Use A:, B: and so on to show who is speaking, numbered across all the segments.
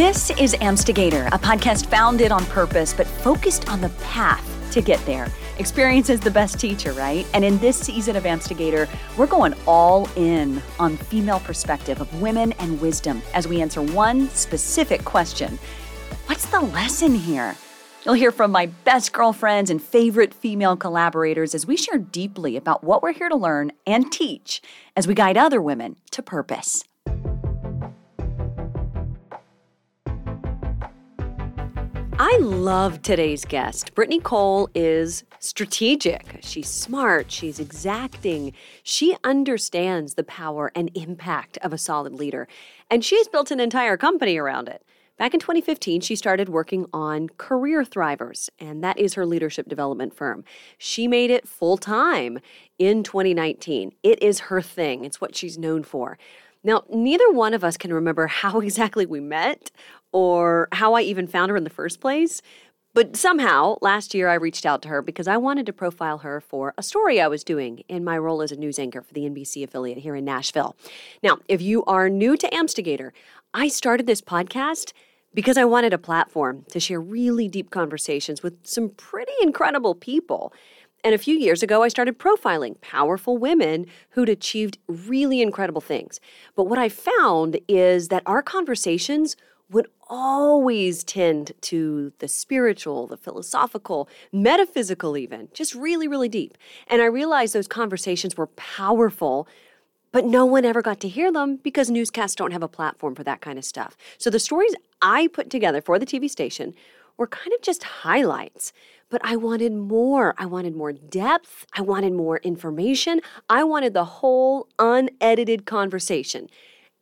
A: This is Amstigator, a podcast founded on purpose but focused on the path to get there. Experience is the best teacher, right? And in this season of Amstigator, we're going all in on female perspective of women and wisdom as we answer one specific question. What's the lesson here? You'll hear from my best girlfriends and favorite female collaborators as we share deeply about what we're here to learn and teach as we guide other women to purpose. I love today's guest. Brittany Cole is strategic. She's smart. She's exacting. She understands the power and impact of a solid leader. And she's built an entire company around it. Back in 2015, she started working on Career Thrivers, and that is her leadership development firm. She made it full time in 2019. It is her thing, it's what she's known for. Now, neither one of us can remember how exactly we met or how I even found her in the first place. But somehow, last year I reached out to her because I wanted to profile her for a story I was doing in my role as a news anchor for the NBC affiliate here in Nashville. Now, if you are new to Amstigator, I started this podcast because I wanted a platform to share really deep conversations with some pretty incredible people. And a few years ago, I started profiling powerful women who'd achieved really incredible things. But what I found is that our conversations would always tend to the spiritual, the philosophical, metaphysical, even, just really, really deep. And I realized those conversations were powerful, but no one ever got to hear them because newscasts don't have a platform for that kind of stuff. So the stories I put together for the TV station were kind of just highlights. But I wanted more. I wanted more depth. I wanted more information. I wanted the whole unedited conversation.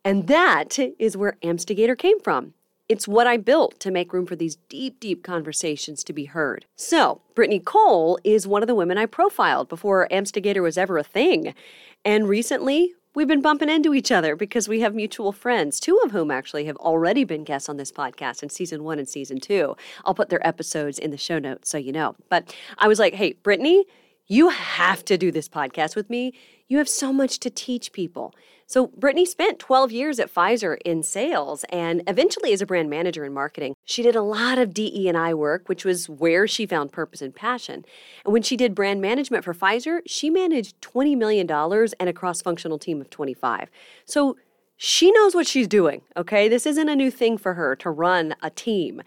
A: And that is where Amstigator came from. It's what I built to make room for these deep, deep conversations to be heard. So, Brittany Cole is one of the women I profiled before Amstigator was ever a thing. And recently, we've been bumping into each other because we have mutual friends, two of whom actually have already been guests on this podcast in season one and season two. I'll put their episodes in the show notes so you know. But I was like, hey, Brittany, you have to do this podcast with me. You have so much to teach people. So, Brittany spent 12 years at Pfizer in sales and eventually as a brand manager in marketing. She did a lot of DE&I work, which was where she found purpose and passion. And when she did brand management for Pfizer, she managed $20 million and a cross-functional team of 25. So, she knows what she's doing, okay? This isn't a new thing for her to run a team.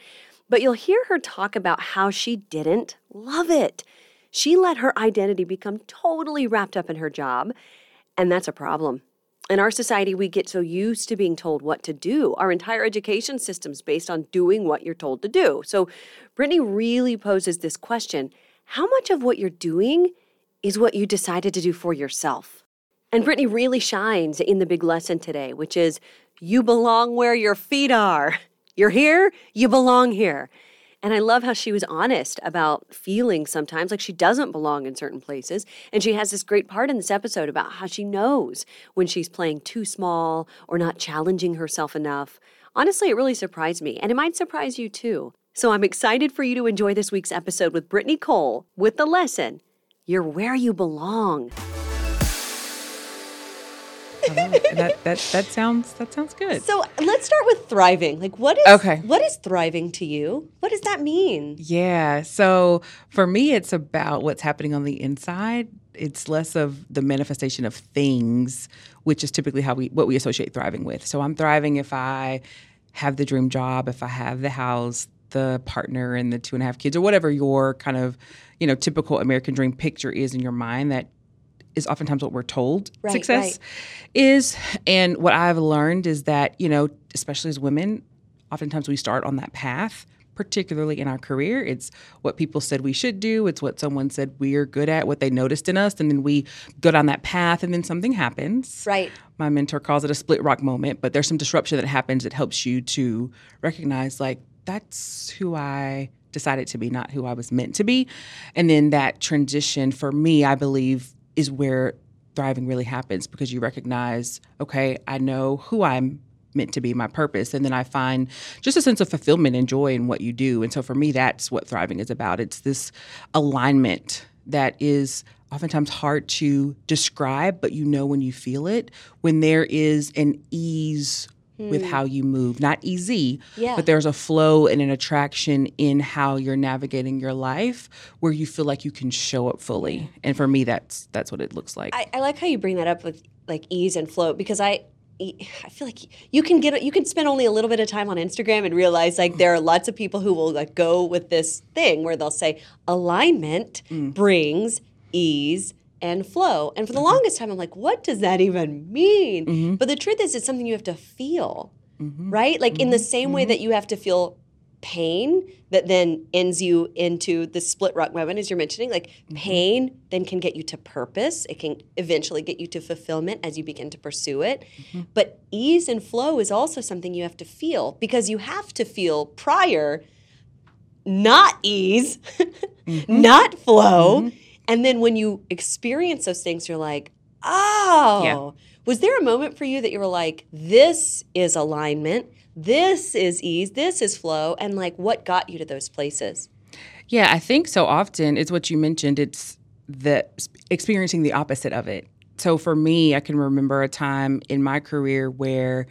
A: But you'll hear her talk about how she didn't love it. She let her identity become totally wrapped up in her job, and that's a problem. In our society, we get so used to being told what to do. Our entire education system's based on doing what you're told to do. So, Brittany really poses this question How much of what you're doing is what you decided to do for yourself? And mm. Brittany really shines in the big lesson today, which is you belong where your feet are. You're here, you belong here. And I love how she was honest about feeling sometimes like she doesn't belong in certain places. And she has this great part in this episode about how she knows when she's playing too small or not challenging herself enough. Honestly, it really surprised me, and it might surprise you too. So I'm excited for you to enjoy this week's episode with Brittany Cole with the lesson You're where you belong
B: that, that that sounds that sounds good.
A: So let's start with thriving. Like what is okay. what is thriving to you? What does that mean?
B: Yeah. So for me it's about what's happening on the inside. It's less of the manifestation of things, which is typically how we what we associate thriving with. So I'm thriving if I have the dream job, if I have the house, the partner and the two and a half kids or whatever your kind of you know typical american dream picture is in your mind that is oftentimes what we're told right, success right. is. And what I've learned is that, you know, especially as women, oftentimes we start on that path, particularly in our career. It's what people said we should do, it's what someone said we're good at, what they noticed in us, and then we go down that path and then something happens.
A: Right.
B: My mentor calls it a split rock moment, but there's some disruption that happens that helps you to recognize like that's who I decided to be, not who I was meant to be. And then that transition for me, I believe is where thriving really happens because you recognize, okay, I know who I'm meant to be, my purpose, and then I find just a sense of fulfillment and joy in what you do. And so for me, that's what thriving is about. It's this alignment that is oftentimes hard to describe, but you know when you feel it, when there is an ease with mm. how you move. Not easy,
A: Yeah.
B: but there's a flow and an attraction in how you're navigating your life where you feel like you can show up fully. And for me that's that's what it looks like.
A: I, I like how you bring that up with like ease and flow because I I feel like you can get you can spend only a little bit of time on Instagram and realize like there are lots of people who will like go with this thing where they'll say alignment mm. brings ease and flow. And for the uh-huh. longest time I'm like what does that even mean? Mm-hmm. But the truth is it's something you have to feel. Mm-hmm. Right? Like in the mm-hmm. same way that you have to feel pain that then ends you into the split rock moment as you're mentioning like pain then can get you to purpose. It can eventually get you to fulfillment as you begin to pursue it. But ease and flow is also something you have to feel because you have to feel prior not ease not flow and then when you experience those things you're like oh
B: Yeah.
A: was there a moment for you that you were like this is alignment this is ease this is flow and like what got you to those places
B: Yeah, I think so often it's what you mentioned. It's the experiencing the opposite of it. So for me, I can remember a time in my career where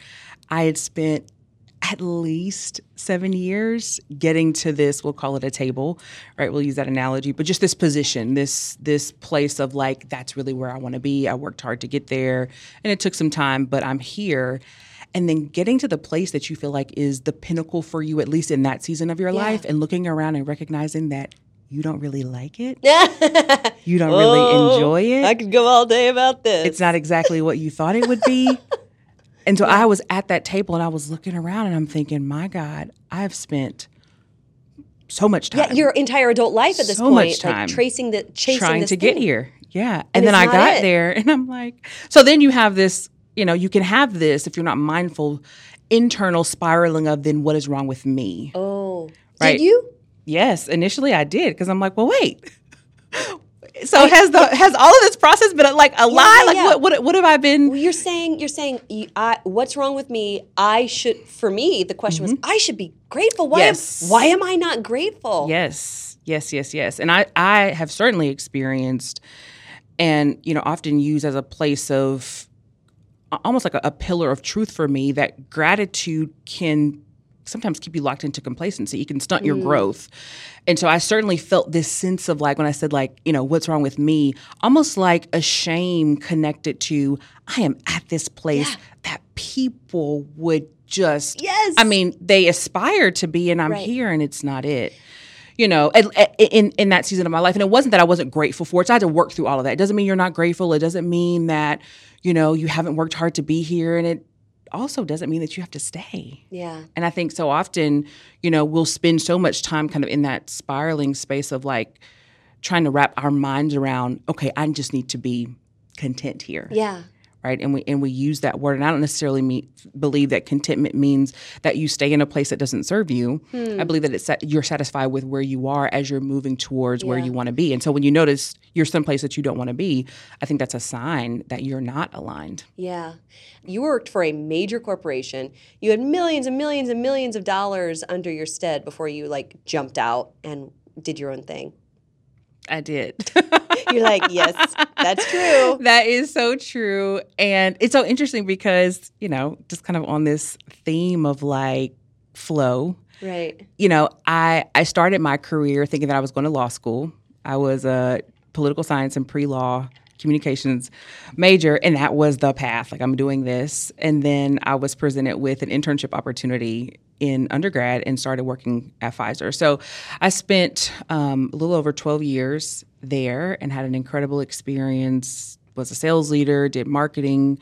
B: I had spent at least seven years getting to this we'll call it a table right? We'll use that analogy but just this position this this place of like that's really where i want to be. I worked hard to get there and it took some time but i'm here. And then getting to the place that you feel like is the pinnacle for you at least in that season of your
A: Yeah.
B: life and looking around and recognizing that you don't really like it. You don't really enjoy it.
A: I could go all day about this.
B: It's not exactly what you thought it would be. and so I was at that table and I was looking around and I'm thinking, my God, I've spent so much time
A: yeah your entire adult life at this
B: So
A: point
B: much
A: like
B: time
A: tracing the chasing
B: trying to get here. Yeah.
A: And
B: And, then I got
A: it.
B: there and I'm like, so then you have this, you know, you can have this if you're not mindful, internal spiraling of then what is wrong with me.
A: oh
B: Right.
A: did you
B: Yes, initially I did because I'm like, well, wait. So has the has all of this process been like a lie?
A: yeah,
B: like
A: yeah.
B: what what what have I been?
A: Well, you're saying you're saying I, what's wrong with me? I should. For me, the question was I should be grateful. Why?
B: Mm-hmm. Yes.
A: Am, why am I not grateful?
B: Yes, yes, yes, yes. And I, I have certainly experienced and, you know, often used as a place of almost like a, a pillar of truth for me that gratitude can sometimes keep you locked into complacency. It can stunt your mm. growth. And so I certainly felt this sense of like when I said like, you know, what's wrong with me, almost like a shame connected to I am at this place
A: Yeah.
B: that people would just
A: Yes.
B: I mean, they aspire to be and I'm
A: Right.
B: here and it's not it you know, at- at- eh, eh, in in that season of my life. And it wasn't that I wasn't grateful for it. So I had to work through all of that. It doesn't mean you're not grateful. It doesn't mean that, you know, you haven't worked hard to be here. And it also doesn't mean that you have to stay.
A: Yeah.
B: And I think so often, you know, we'll spend so much time kind of in that spiraling space of like trying to wrap our minds around, okay, I just need to be content here
A: Yeah.
B: Right? And we and we use that word, and I don't necessarily mean, believe that contentment means that you stay in a place that doesn't serve you.
A: Hmm.
B: I believe that it's that you're satisfied with where you are as you're moving towards where you want to be. And so when you notice you're someplace that you don't want to be, I think that's a sign that you're not aligned.
A: Yeah. You worked for a major corporation. You had millions and millions and millions of dollars under your stead before you like jumped out and did your own thing.
B: I did.
A: You're like, yes, that's true.
B: That is so true. And it's so interesting because, you know, just kind of on this theme of like flow,
A: Right.
B: you know, I I started my career thinking that I was going to law school. I was a political science and pre-law communications major and that was the path like i'm doing this and then i was presented with an internship opportunity in undergrad and started working at pfizer so i spent um, a little over 12 years there and had an incredible experience was a sales leader did marketing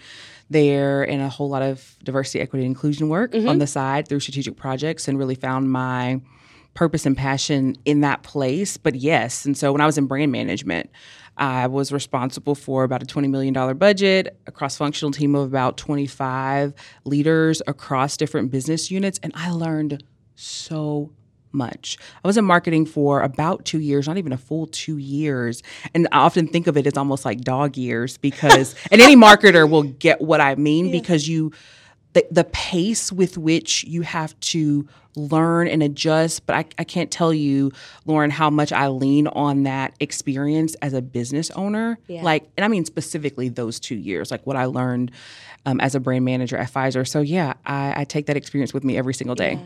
B: there and a whole lot of diversity equity and inclusion work on mm-hmm. the side through strategic projects and really found my purpose and passion in that place. But yes, and so when I was in brand management, I was responsible for about a $20 million budget, a cross functional team of about 25 leaders across different business units. And I learned so much. I was in marketing for about two years, not even a full two years. And I often think of it as almost like dog years because, and any marketer will get what I mean because you, the, the pace with which you have to learn and adjust. But I, I can't tell you, Lauren, how much I lean on that experience as a business owner.
A: Yeah.
B: Like, and I mean specifically those two years, like what I learned um, as a brand manager at Pfizer. So yeah, I, I take that experience with me every single day.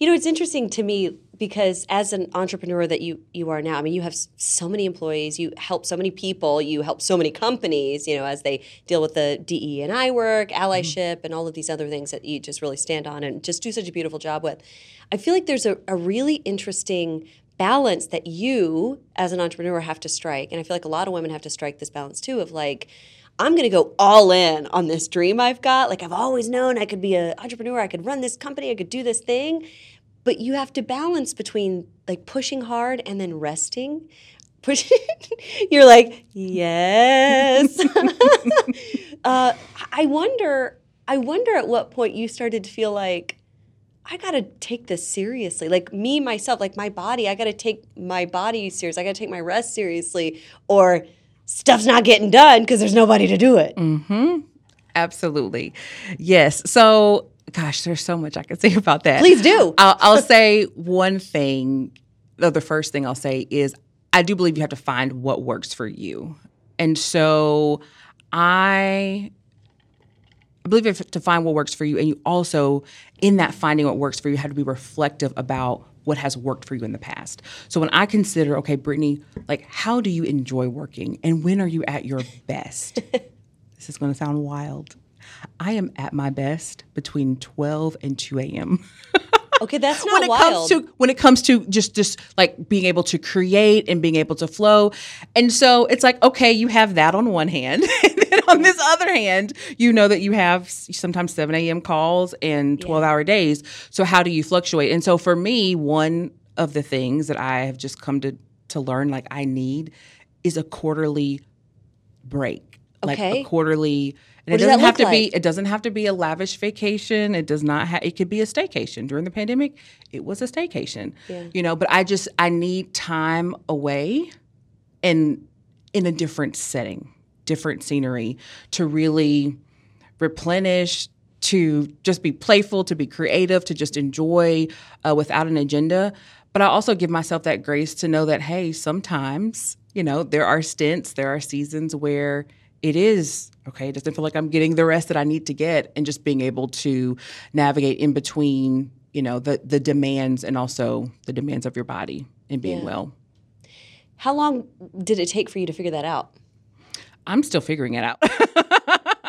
A: You know, it's interesting to me because as an entrepreneur that you you are now, I mean, you have so many employees, you help so many people, you help so many companies, you know, as they deal with the DE and I work, mm-hmm. allyship, and all of these other things that you just really stand on and just do such a beautiful job with. I feel like there's a, a really interesting balance that you as an entrepreneur have to strike, and I feel like a lot of women have to strike this balance too of like. I'm going to go all in on this dream I've got. Like I've always known I could be an entrepreneur, I could run this company, I could do this thing but you have to balance between like pushing hard and then resting push you're like yes uh, i wonder i wonder at what point you started to feel like i gotta take this seriously like me myself like my body i gotta take my body serious i gotta take my rest seriously or stuff's not getting done because there's nobody to do it
B: Mm-hmm. Absolutely. Yes. So, gosh, there's so much I could say about that.
A: please do
B: I'll, I'll say one thing. Though the first thing I'll say is I do believe you have to find what works for you, and so I I believe you have to find what works for you, and you also in that finding what works for you have to be reflective about what has worked for you in the past. So when I consider, okay, Brittany, like how do you enjoy working, and when are you at your best? this is going to sound wild. I am at my best between 12 and 2 a.m.
A: okay that's not
B: when it
A: wild.
B: comes to when it comes to just just like being able to create and being able to flow. And so it's like okay you have that on one hand and then on this other hand you know that you have sometimes 7 a.m calls and 12 hour days. So how do you fluctuate? And so for me one of the things that i have just come to to learn like i need is a quarterly break. Like
A: Okay.
B: a quarterly and
A: What
B: it doesn't have to be it doesn't have to be a lavish vacation. It does not have it could be a staycation. During the pandemic it was a staycation.
A: Yeah.
B: you know but i just i need time away and in a different setting different scenery to really replenish to just be playful to be creative to just enjoy uh, without an agenda. But i also give myself that grace to know that hey sometimes you know there are stints there are seasons where it is okay it doesn't feel like i'm getting the rest that i need to get and just being able to navigate in between you know the the demands and also the demands of your body and being
A: Yeah.
B: well
A: how long did it take for you to figure that out
B: I'm still figuring it out.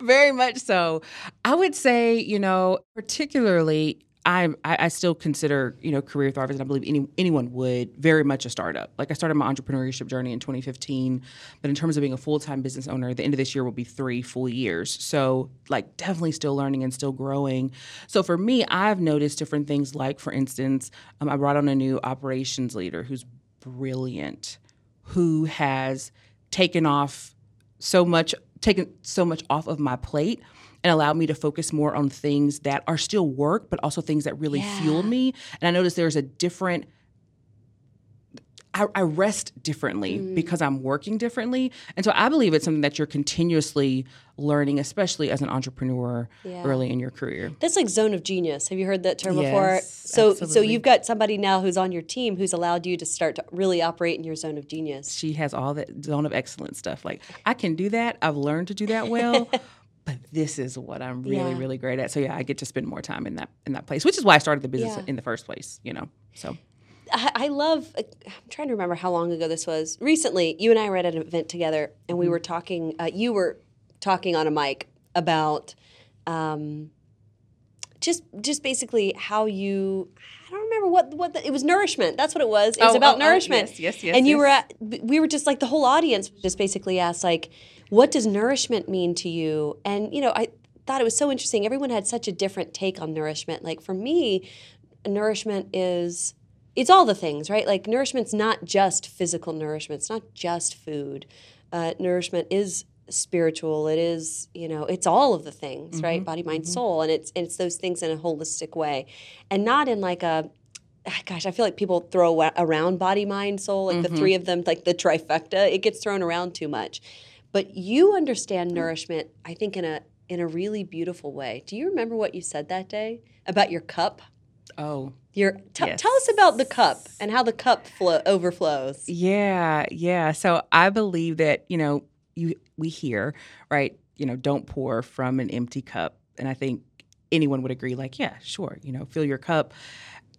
B: Very much so. I would say, you know, particularly I, I still consider, you know, career thrivers, and I believe any, anyone would very much a startup. Like I started my entrepreneurship journey in 2015, but in terms of being a full time business owner, the end of this year will be three full years. So, like, definitely still learning and still growing. So for me, I've noticed different things. Like, for instance, um, I brought on a new operations leader who's brilliant, who has taken off so much taken so much off of my plate and allowed me to focus more on things that are still work but also things that really fuel me and i noticed there's a different I, I rest differently
A: Mm.
B: because I'm working differently. And so I believe it's something that you're continuously learning, especially as an entrepreneur
A: Yeah.
B: early in your career.
A: That's like zone of genius. Have you heard that term before?
B: Yes,
A: So so
B: absolutely.
A: you've got somebody now who's on your team who's allowed you to start to really operate in your zone of genius.
B: She has all that zone of excellence stuff. Like, I can do that. I've learned to do that well. But this is what I'm really,
A: Yeah.
B: really great at. So yeah, I get to spend more time in that in that place, which is why I started the business
A: Yeah.
B: in the first place. You know, so
A: I, I love. I'm trying to remember how long ago this was. Recently, you and I were at an event together, and
B: Mm-hmm.
A: we were talking. Uh, you were talking on a mic about um, just just basically how you. I don't remember what what the, it was. Nourishment. That's what it was. It was
B: Oh,
A: about
B: oh, oh,
A: nourishment.
B: yes, yes, yes,
A: And you were at. We were just like the whole audience just basically asked like, "What does nourishment mean to you?" And you know, I thought it was so interesting. Everyone had such a different take on nourishment. Like for me, nourishment is it's all the things, right? Like nourishment's not just physical nourishment. It's not just food. Uh, nourishment is spiritual. It is, you know, it's all of the things, right? Body, mind, soul, and it's and it's those things in a holistic way, and not in like a. ah, Gosh, I feel like people throw around body, mind, soul, like the three of them, like the trifecta. It gets thrown around too much, but you understand nourishment. I think in a in a really beautiful way. Do you remember what you said that day about your cup?
B: Oh,
A: Your t-
B: Yes.
A: tell us about the cup and how the cup flow overflows.
B: Yeah, yeah. So I believe that, you know, you we hear, right, you know, don't pour from an empty cup. And I think anyone would agree like, yeah, sure, you know, fill your cup.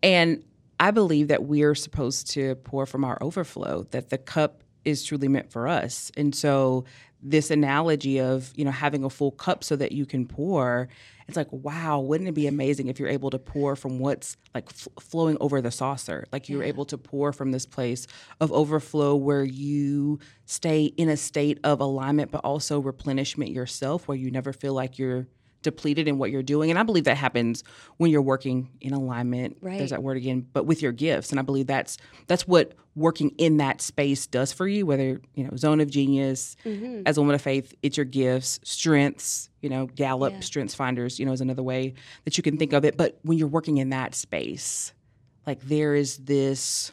B: And I believe that we're supposed to pour from our overflow, that the cup is truly meant for us. And so this analogy of, you know, having a full cup so that you can pour, it's like, wow, wouldn't it be amazing if you're able to pour from what's like f- flowing over the saucer? Like you're able to pour from this place of overflow where you stay in a state of alignment, but also replenishment yourself, where you never feel like you're depleted in what you're doing. And I believe that happens when you're working in alignment.
A: Right.
B: There's that word again, but with your gifts. And I believe that's that's what working in that space does for you, whether, you know, zone of genius,
A: Mm-hmm.
B: as a woman of faith, it's your gifts, strengths, you know, Gallup
A: Yeah.
B: strengths finders, you know, is another way that you can think of it. But when you're working in that space, like there is this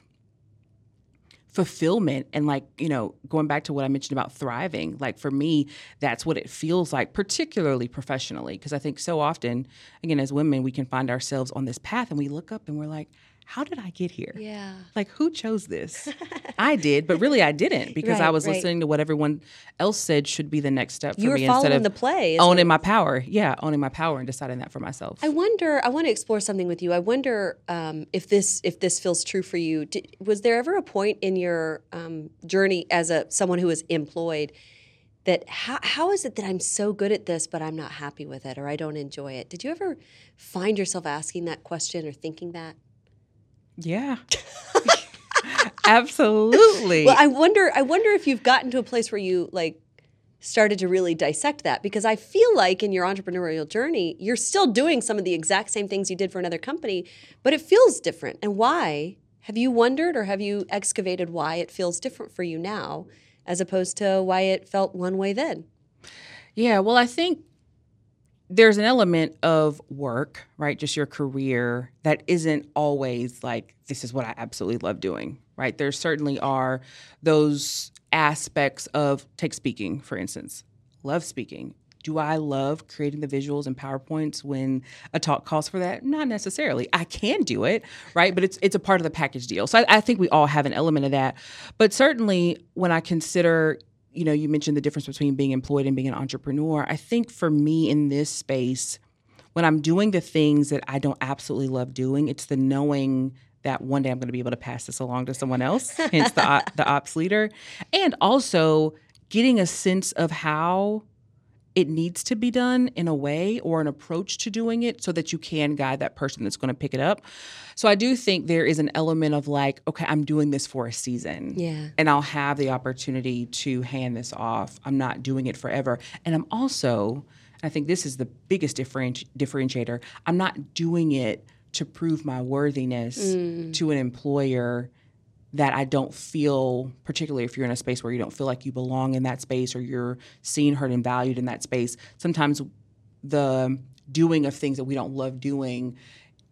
B: fulfillment and like you know going back to what i mentioned about thriving like for me that's what it feels like particularly professionally because i think so often again as women we can find ourselves on this path and we look up and we're like how did i get here
A: Yeah.
B: like who chose this i did but really i didn't because i was
A: right.
B: listening to what everyone else said should be the next step for
A: You were
B: me instead
A: following
B: of
A: the play.
B: owning my power yeah owning my power and deciding that for myself
A: I wonder. I want to explore something with you. I wonder um, if this if this feels true for you. Did, was there ever a point in your um, journey as a someone who was employed that how, how is it that I'm so good at this but I'm not happy with it or I don't enjoy it? Did you ever find yourself asking that question or thinking that?
B: Yeah absolutely
A: Well, I wonder. I wonder if you've gotten to a place where you like started to really dissect that because I feel like in your entrepreneurial journey, you're still doing some of the exact same things you did for another company, but it feels different. And why? Have you wondered or have you excavated why it feels different for you now as opposed to why it felt one way then?
B: Yeah, well, I think there's an element of work, right? Just your career that isn't always like, this is what I absolutely love doing, right? There certainly are those aspects of, take speaking, for instance. Love speaking. Do I love creating the visuals and PowerPoints when a talk calls for that? Not necessarily. I can do it, right? But it's it's a part of the package deal. So I, I think we all have an element of that. But certainly when I consider you know, you mentioned the difference between being employed and being an entrepreneur. I think for me in this space, when I'm doing the things that I don't absolutely love doing, it's the knowing that one day I'm going to be able to pass this along to someone else, hence the op- the ops leader, and also getting a sense of how it needs to be done in a way or an approach to doing it so that you can guide that person that's going to pick it up. So I do think there is an element of like, okay, I'm doing this for a season.
A: Yeah.
B: And I'll have the opportunity to hand this off. I'm not doing it forever. And I'm also, I think this is the biggest differenti- differentiator, I'm not doing it to prove my worthiness mm. to an employer that I don't feel, particularly if you're in a space where you don't feel like you belong in that space or you're seen, heard, and valued in that space. Sometimes the doing of things that we don't love doing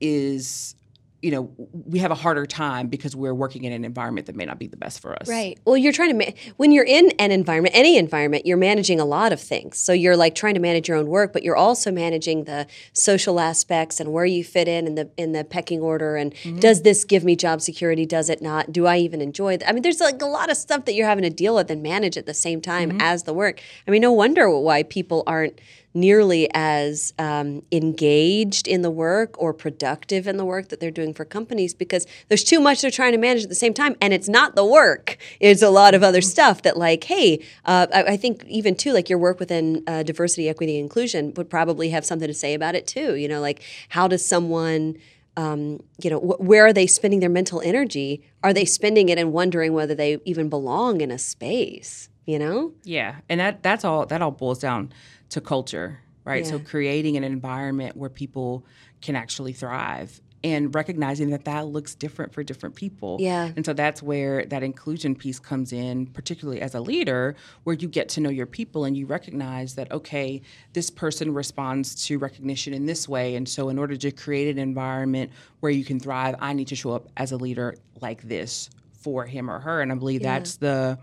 B: is, you know, we have a harder time because we're working in an environment that may not be the best for us.
A: Right. Well, you're trying to ma- when you're in an environment, any environment, you're managing a lot of things. So you're like trying to manage your own work, but you're also managing the social aspects and where you fit in in the in the pecking order. And mm-hmm. does this give me job security? Does it not? Do I even enjoy? I mean, there's like a lot of stuff that you're having to deal with and manage at the same time mm-hmm. as the work. I mean, no wonder why people aren't nearly as um, engaged in the work or productive in the work that they're doing for companies because there's too much they're trying to manage at the same time and it's not the work it's a lot of other stuff that like hey uh, I, I think even too like your work within uh, diversity equity inclusion would probably have something to say about it too you know like how does someone um, you know, wh- where are they spending their mental energy? Are they spending it and wondering whether they even belong in a space? You know?
B: Yeah, and that that's all that all boils down to culture, right? So creating an environment where people can actually thrive and recognizing that that looks different for different people.
A: Yeah.
B: And so that's where that inclusion piece comes in, particularly as a leader, where you get to know your people and you recognize that okay, this person responds to recognition in this way, and so in order to create an environment where you can thrive, I need to show up as a leader like this for him or her, and I believe that's the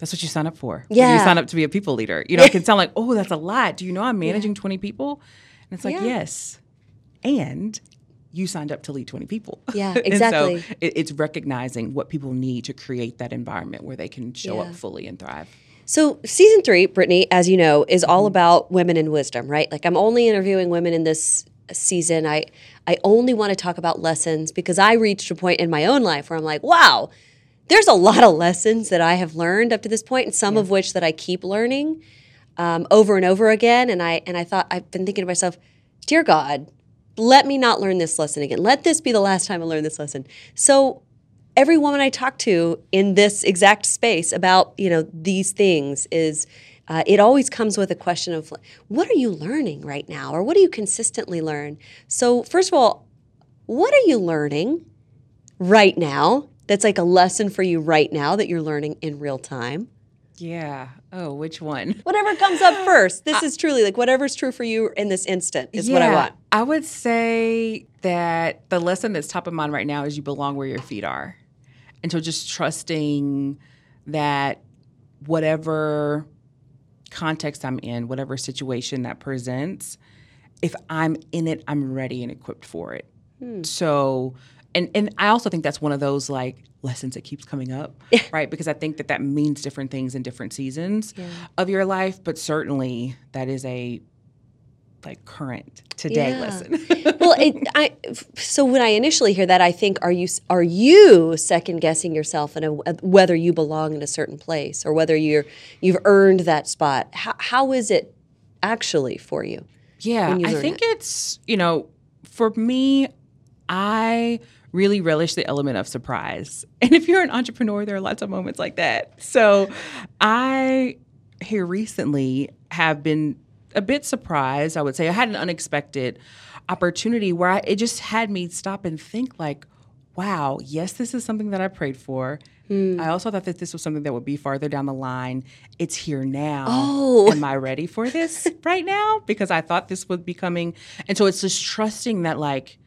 B: that's what you sign up for.
A: Yeah.
B: you sign up to be a people leader. You know, it can sound like, oh, that's a lot. Do you know I'm managing 20 people? And it's like,
A: Yeah.
B: yes. And you signed up to lead 20 people.
A: Yeah,
B: And
A: exactly.
B: so it, it's recognizing what people need to create that environment where they can show
A: Yeah.
B: up fully and thrive.
A: So, season three, Brittany, as you know, is all
B: Mm-hmm.
A: about women in wisdom, right? Like, I'm only interviewing women in this season. I, I only want to talk about lessons because I reached a point in my own life where I'm like, wow, there's a lot of lessons that I have learned up to this point, and some of which that I keep learning um, over and over again. And I and I thought I've been thinking to myself, dear God, let me not learn this lesson again. Let this be the last time I learn this lesson. So every woman I talk to in this exact space about you know these things is uh, it always comes with a question of what are you learning right now or what do you consistently learn so first of all what are you learning right now that's like a lesson for you right now that you're learning in real time
B: Yeah. Oh, which one?
A: whatever comes up first this is truly like whatever's true for you in this instant is what i want
B: I would say that the lesson that's top of mind right now is you belong where your feet are. And so just trusting that whatever context I'm in, whatever situation that presents, if I'm in it, I'm ready and equipped for it. Hmm. So, and and I also think that's one of those like lessons that keeps coming up, right? Because I think that that means different things in different seasons of your life, but certainly that is a like current today
A: Yeah.
B: lesson.
A: well, it, I so when I initially hear that, I think are you are you second guessing yourself and whether you belong in a certain place or whether you're you've earned that spot? How, how is it actually for you?
B: Yeah,
A: you
B: I think
A: it?
B: it's, you know, for me, I really relish the element of surprise. And if you're an entrepreneur, there are lots of moments like that. So I here recently have been a bit surprised, I would say. I had an unexpected opportunity where I, it just had me stop and think like, wow, yes, this is something that I prayed for.
A: Hmm.
B: I also thought that this was something that would be farther down the line. It's here now.
A: Oh.
B: Am I ready for this right now? Because I thought this would be coming. And so it's just trusting that like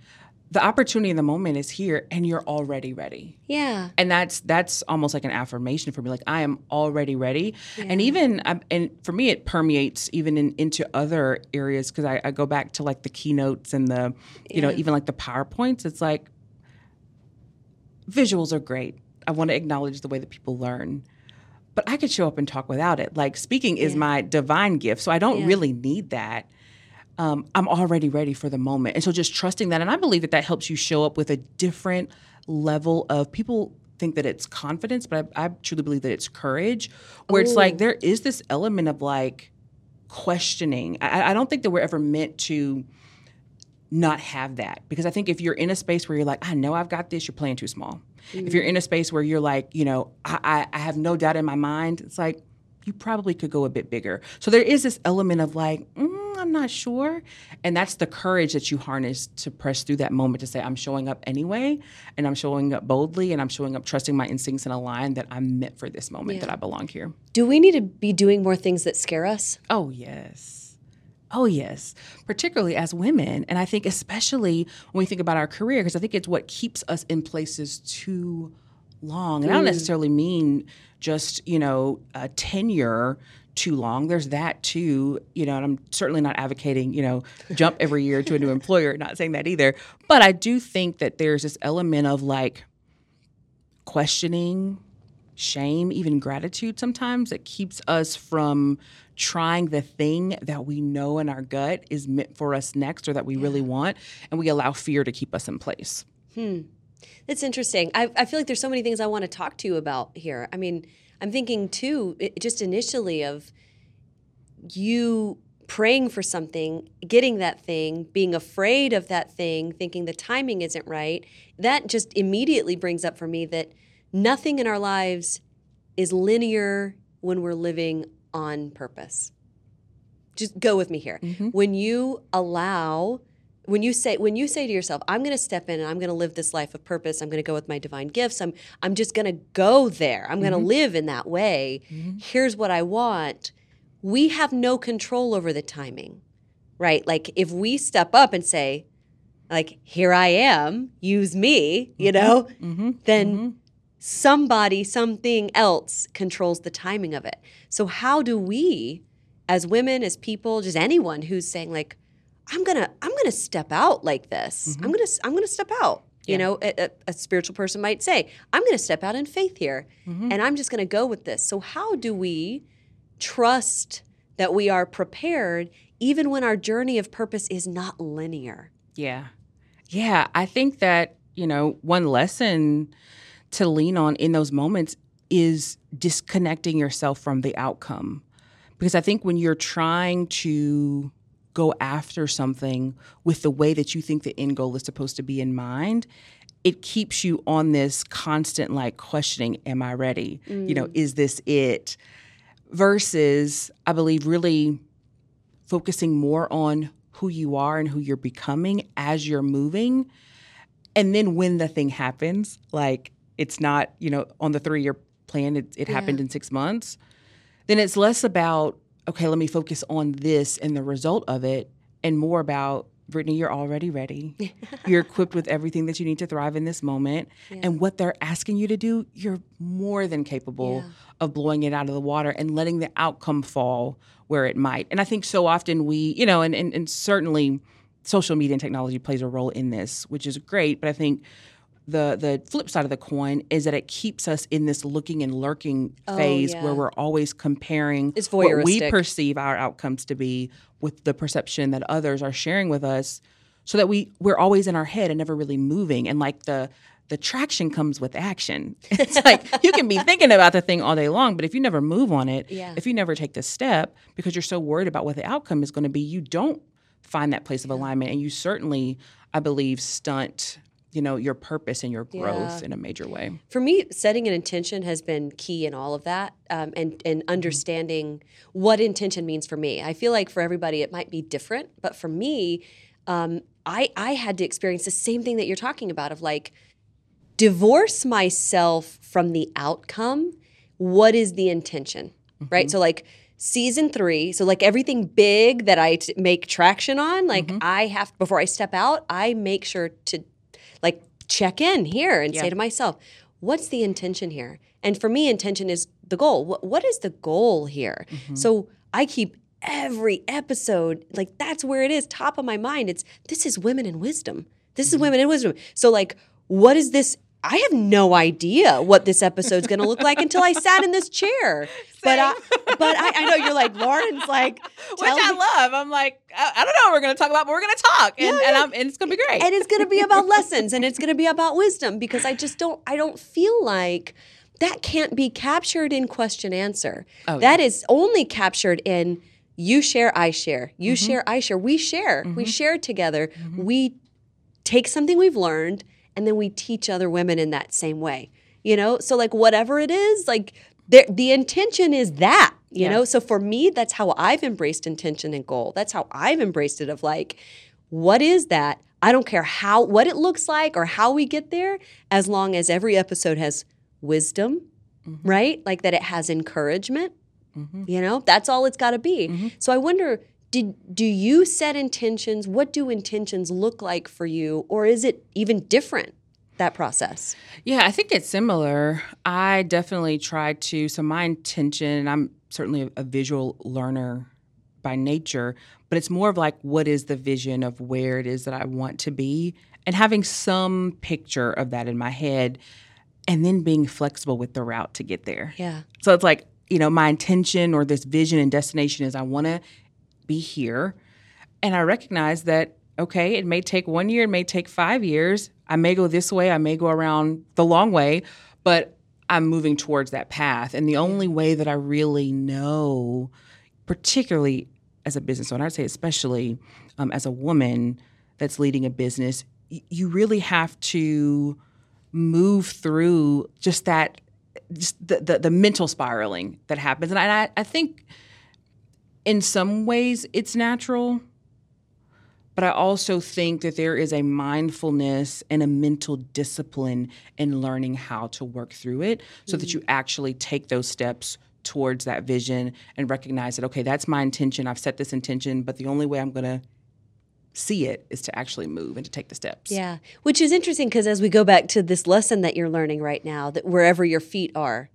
B: the opportunity in the moment is here and you're already ready.
A: Yeah.
B: and that's that's almost like an affirmation for me like i am already ready. And even um, and for me it permeates even in, into other areas because I, I go back to like the keynotes and the you know even like the powerpoints. It's like visuals are great. I want to acknowledge the way that people learn but i could show up and talk without it. Like speaking is
A: Yeah.
B: my divine gift so i don't
A: Yeah.
B: really need that um, I'm already ready for the moment. And so just trusting that. And I believe that that helps you show up with a different level of people think that it's confidence, but I, I truly believe that it's courage, where it's like there is this element of like questioning. I, I don't think that we're ever meant to not have that because I think if you're in a space where you're like, I know I've got this, you're playing too small. If you're in a space where you're like, you know, I, I, I have no doubt in my mind, it's like, you probably could go a bit bigger. So there is this element of like, mm, I'm not sure. And that's the courage that you harness to press through that moment to say, I'm showing up anyway, and I'm showing up boldly, and I'm showing up trusting my instincts in a line that I'm meant for this moment
A: Yeah.
B: that I belong here.
A: Do we need to be doing more things that scare us?
B: Oh, yes. Oh, yes. Particularly as women. And I think, especially when we think about our career, because I think it's what keeps us in places too long. And I don't necessarily mean just, you know, a tenure too long. There's that too, you know, and I'm certainly not advocating, you know, jump every year to a new employer, not saying that either. But I do think that there's this element of like questioning, shame, even gratitude sometimes that keeps us from trying the thing that we know in our gut is meant for us next or that we really want. And we allow fear to keep us in place. Hmm.
A: It's interesting. I, I feel like there's so many things I want to talk to you about here. I mean, I'm thinking too, it, just initially of you praying for something, getting that thing, being afraid of that thing, thinking the timing isn't right. That just immediately brings up for me that nothing in our lives is linear when we're living on purpose. Just go with me here. Mm-hmm. When you allow when you say when you say to yourself i'm going to step in and i'm going to live this life of purpose. I'm going to go with my divine gifts. I'm i'm just going to go there. I'm going to mm-hmm. live in that way. Mm-hmm. Here's what i want. We have no control over the timing right? Like if we step up and say like here i am use me you mm-hmm. know then somebody something else controls the timing of it. So how do we as women as people just anyone who's saying like I'm gonna I'm gonna step out like this. I'm mm-hmm. gonna I'm gonna step out. You know, a, a, a spiritual person might say, I'm gonna step out in faith here, mm-hmm. and I'm just gonna go with this. So how do we trust that we are prepared, even when our journey of purpose is not linear?
B: Yeah. Yeah. I think that, you know, one lesson to lean on in those moments is disconnecting yourself from the outcome. Because I think when you're trying to go after something with the way that you think the end goal is supposed to be in mind, it keeps you on this constant like questioning, am I ready? You know, mm. is this it? Versus, I believe, really focusing more on who you are and who you're becoming as you're moving. And then when the thing happens, like it's not, you know, on the three year plan, it, it happened in six months, then it's less about, okay, let me focus on this and the result of it, and more about, Brittany, you're already ready. you're equipped with everything that you need to thrive in this moment. And what they're asking you to do, you're more than capable
A: Yeah.
B: of blowing it out of the water and letting the outcome fall where it might. And I think so often we, you know, and, and, and certainly social media and technology plays a role in this, which is great. But I think the the flip side of the coin is that it keeps us in this looking and lurking oh, phase
A: Oh, yeah.
B: where we're always comparing
A: It's
B: what we perceive our outcomes to be with the perception that others are sharing with us so that we we're always in our head and never really moving and like the the traction comes with action. It's like you can be thinking about the thing all day long, but if you never move on it,
A: Yeah.
B: if you never take the step because you're so worried about what the outcome is going to be, you don't find that place of alignment and you certainly I believe stunt, you know, your purpose and your growth
A: Yeah.
B: in a major way.
A: For me, setting an intention has been key in all of that, um, and and understanding what intention means for me. I feel like for everybody it might be different, but for me, um, I I had to experience the same thing that you're talking about of like divorce myself from the outcome. What is the intention, right? So like season three, so like everything big that I t- make traction on, like I have before I step out, I make sure to like check in here and say to myself, what's the intention here? And for me, intention is the goal. What, what is the goal here? Mm-hmm. So I keep every episode like that's where it is top of my mind. It's this is women in wisdom. This is mm-hmm. women in wisdom. So like, what is this? I have no idea what this episode's going to look like until I sat in this chair. But I, but I, I know you're like Lauren's like,
B: Which
A: tell
B: I love. I'm like, I, I don't know what we're going to talk about, but we're going to talk, and, and, I'm, and it's going to be great.
A: and it's going to be about lessons and it's going to be about wisdom because I just don't I don't feel like that can't be captured in question answer.
B: Oh,
A: That is only captured in you share, I share. You
B: Mm-hmm.
A: share, I share. We share. We share together. We take something we've learned and then we teach other women in that same way. You know? So like whatever it is, like there, the intention is that, you
B: Yeah.
A: know? So for me, that's how I've embraced intention and goal. That's how I've embraced it of like, what is that? I don't care how what it looks like or how we get there, as long as every episode has wisdom, mm-hmm. right? Like that it has encouragement. Mm-hmm. You know, that's all it's got to be. Mm-hmm. So I wonder, did do you set intentions? What do intentions look like for you, or is it even different? That process.
B: Yeah, I think it's similar. I definitely try to. So my intention, I'm certainly a, a visual learner by nature, but it's more of like what is the vision of where it is that I want to be, and having some picture of that in my head, and then being flexible with the route to get there.
A: Yeah.
B: So it's like, you know, my intention or this vision and destination is I want to be here. And I recognize that, okay, it may take one year, it may take five years. I may go this way, I may go around the long way, but I'm moving towards that path. And the only way that I really know, particularly as a business owner, I'd say especially um, as a woman that's leading a business, y- you really have to move through just that just the, the, the mental spiraling that happens and I, I think in some ways it's natural but i also think that there is a mindfulness and a mental discipline in learning how to work through it so that you mm-hmm. actually take those steps towards that vision and recognize that okay that's my intention i've set this intention but the only way i'm going to see it is to actually move and to take the steps
A: Yeah. Which is interesting because as we go back to this lesson that you're learning right now, that wherever your feet are,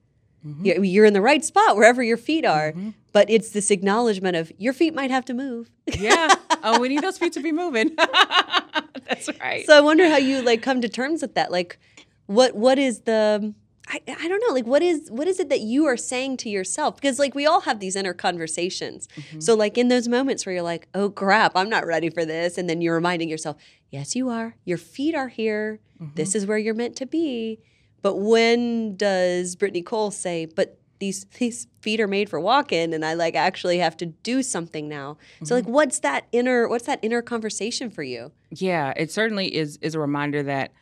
A: you're, you're in the right spot wherever your feet are. But it's this acknowledgement of your feet might have to move.
B: yeah oh, we need those feet to be moving. That's right.
A: So I wonder how you like come to terms with that. Like, what what is the I, I don't know like what is what is it that you are saying to yourself because like we all have these inner conversations
B: Mm-hmm.
A: so like in those moments where you're like oh crap i'm not ready for this and then you're reminding yourself yes you are your feet are here
B: Mm-hmm.
A: this is where you're meant to be but when does brittany cole say but these these feet are made for walking and i like actually have to do something now so
B: Mm-hmm.
A: like what's that inner what's that inner conversation for you
B: Yeah, it certainly is is a reminder that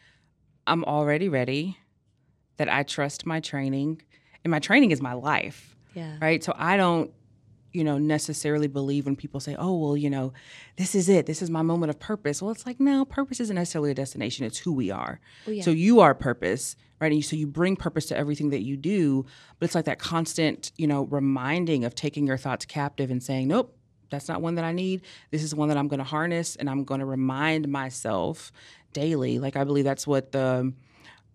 B: I'm already ready, that I trust my training, and my training is my life,
A: yeah
B: right? So I don't, you know, necessarily believe when people say, "Oh, well, you know, this is it. This is my moment of purpose." Well, it's like, no, purpose isn't necessarily a destination. It's who we are.
A: Oh, yeah.
B: So you are purpose, right? And you, so you bring purpose to everything that you do, but it's like that constant, you know, reminding of taking your thoughts captive and saying, "Nope, that's not one that I need. This is one that I'm going to harness, and I'm going to remind myself daily. Like I believe that's what the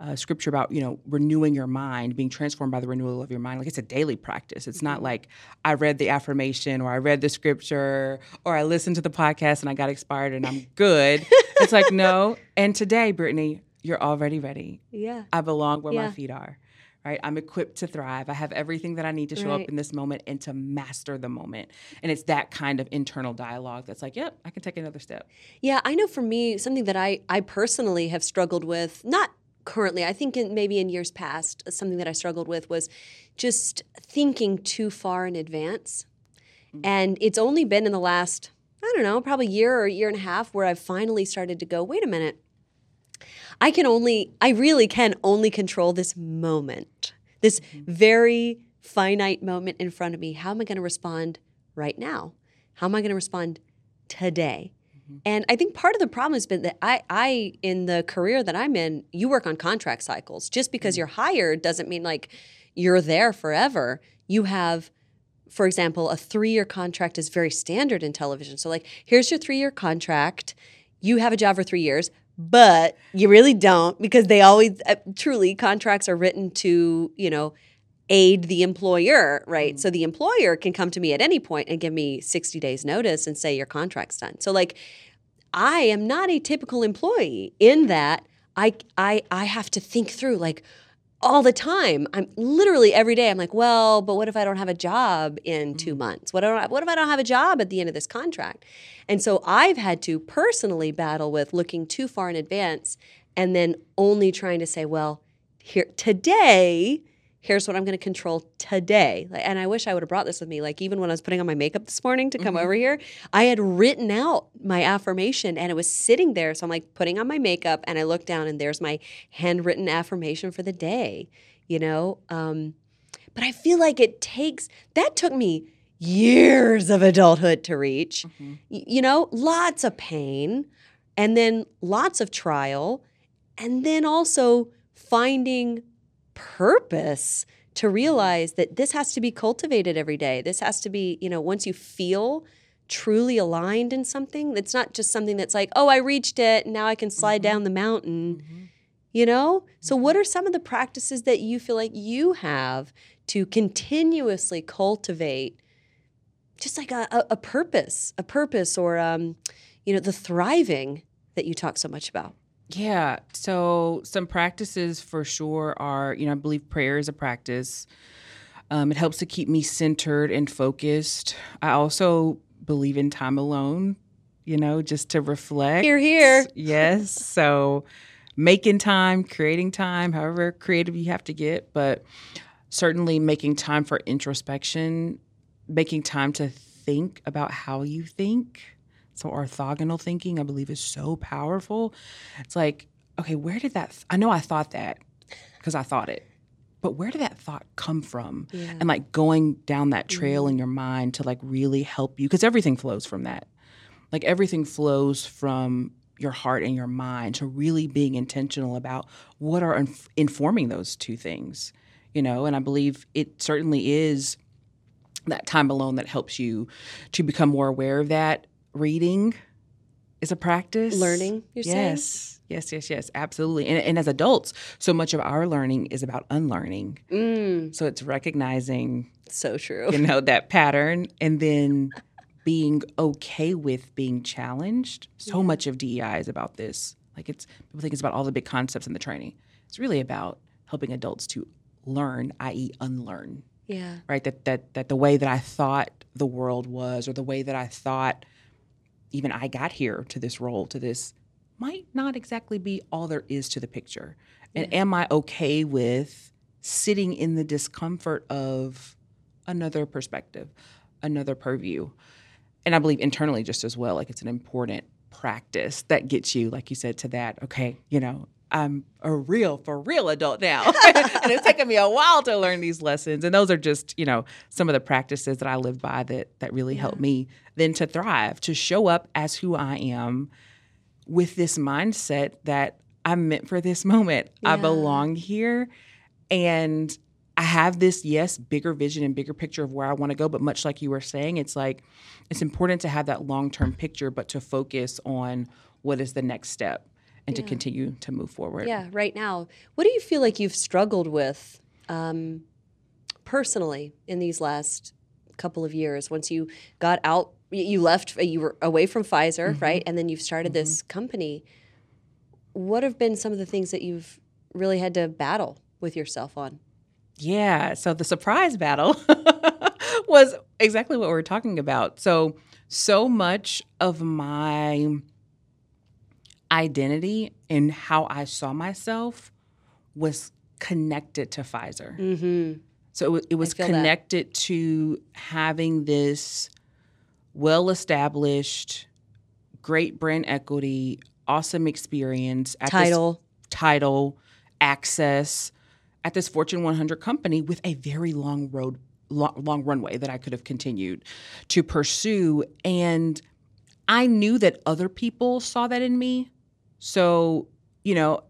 B: uh, scripture about you know renewing your mind, being transformed by the renewal of your mind. Like it's a daily practice. It's not like I read the affirmation or I read the scripture or I listened to the podcast and I got expired and I'm good. it's like no. And today, Brittany, you're already ready.
A: yeah
B: I belong where
A: Yeah.
B: my feet are. Right? I'm equipped to thrive. I have everything that I need to show
A: Right.
B: up in this moment and to master the moment. And it's that kind of internal dialogue that's like, yep, I can take another step.
A: Yeah, I know for me, something that I, I personally have struggled with, not currently, I think in, maybe in years past, uh, something that I struggled with was just thinking too far in advance. Mm-hmm. And it's only been in the last, I don't know, probably year or year and a half where I've finally started to go, wait a minute. I can only, I really can only control this moment, this mm-hmm. very finite moment in front of me. How am I going to respond right now? How am I going to respond today? And I think part of the problem has been that I, I, in the career that I'm in, you work on contract cycles. Just because you're hired doesn't mean like you're there forever. You have, for example, a three year contract is very standard in television. So, like, here's your three year contract. You have a job for three years, but you really don't because they always, uh, truly, contracts are written to, you know, aid the employer, right? Mm. So the employer can come to me at any point and give me 60 days notice and say your contract's done. So like I am not a typical employee in that I I I have to think through like all the time. I'm literally every day I'm like, well, but what if I don't have a job in mm. 2 months? What, I- what if I don't have a job at the end of this contract? And so I've had to personally battle with looking too far in advance and then only trying to say, well, here today here's what I'm going to control today. And I wish I would have brought this with me. Like even when I was putting on my makeup this morning to come over here, I had written out my affirmation and it was sitting there. So I'm like putting on my makeup and I look down and there's my handwritten affirmation for the day. You know, um, but I feel like it takes that took me years of adulthood to reach. Y- you know, lots of pain and then lots of trial and then also finding purpose to realize that this has to be cultivated every day. This has to be, you know, once you feel truly aligned in something, it's not just something that's like, oh, I reached it, and now I can slide mm-hmm. down the mountain. Mm-hmm. You know? So, what mm-hmm. are some of the practices that you feel like you have to continuously cultivate just like a, a, a purpose, a purpose, or, um, you know, the thriving that you talk so much about?
B: Yeah. So some practices for sure are, you know, I believe prayer is a practice. Um, it helps to keep me centered and focused. I also believe in time alone, you know, just to reflect.
A: Here, here.
B: Yes. So making time, creating time, however creative you have to get, but certainly making time for introspection, making time to think about how you think. So orthogonal thinking, I believe, is so powerful. It's like, okay, where did that? I know I thought that because I thought it, but where did that thought come from?
A: Yeah.
B: And like going down that mm-hmm. trail in your mind to like really help you because everything flows from that. Like everything flows from your heart and your mind to really being intentional about what are inf- informing those two things, you know. And I believe it certainly is that time alone that helps you to become more aware of that. Reading is a practice.
A: Learning, you're saying?
B: yes. Yes, yes, yes, absolutely. And, and as adults, so much of our learning is about unlearning.
A: Mm,
B: So it's recognizing,
A: so true.
B: you know, that pattern and then being okay with being challenged. So much of DEI is about this. Like it's people think it's about all the big concepts in the training. It's really about helping adults to learn, i.e., unlearn.
A: Yeah.
B: Right? That that that the way that I thought the world was, or the way that I thought even I got here to this role, to this, might not exactly be all there is to the picture. And am I okay with sitting in the discomfort of another perspective, another purview? And I believe internally just as well, like it's an important practice that gets you, like you said, to that, okay, you know, I'm a real, for real adult now. and it's taken me a while to learn these lessons. And those are just, you know, some of the practices that I live by that that really help me then to thrive, to show up as who I am with this mindset that I'm meant for this moment. I belong here. And I have this, yes, bigger vision and bigger picture of where I want to go. But much like you were saying, it's like it's important to have that long term picture, but to focus on what is the next step and to continue to move forward.
A: Yeah, right now. What do you feel like you've struggled with um, personally in these last couple of years? Once you got out, you left, uh, you were away from Pfizer,
B: Mm-hmm.
A: right? And then you've started this company. What have been some of the things that you've really had to battle with yourself on?
B: Yeah. So the surprise battle was exactly what we're talking about. So, so much of my identity and how I saw myself was connected to Pfizer.
A: Mm-hmm.
B: So it, it was
A: feel that.
B: connected to having this well established, great brand equity, awesome experience
A: Title.
B: title, access at this Fortune 100 company with a very long road, long, long runway that I could have continued to pursue. And I knew that other people saw that in me. So, you know,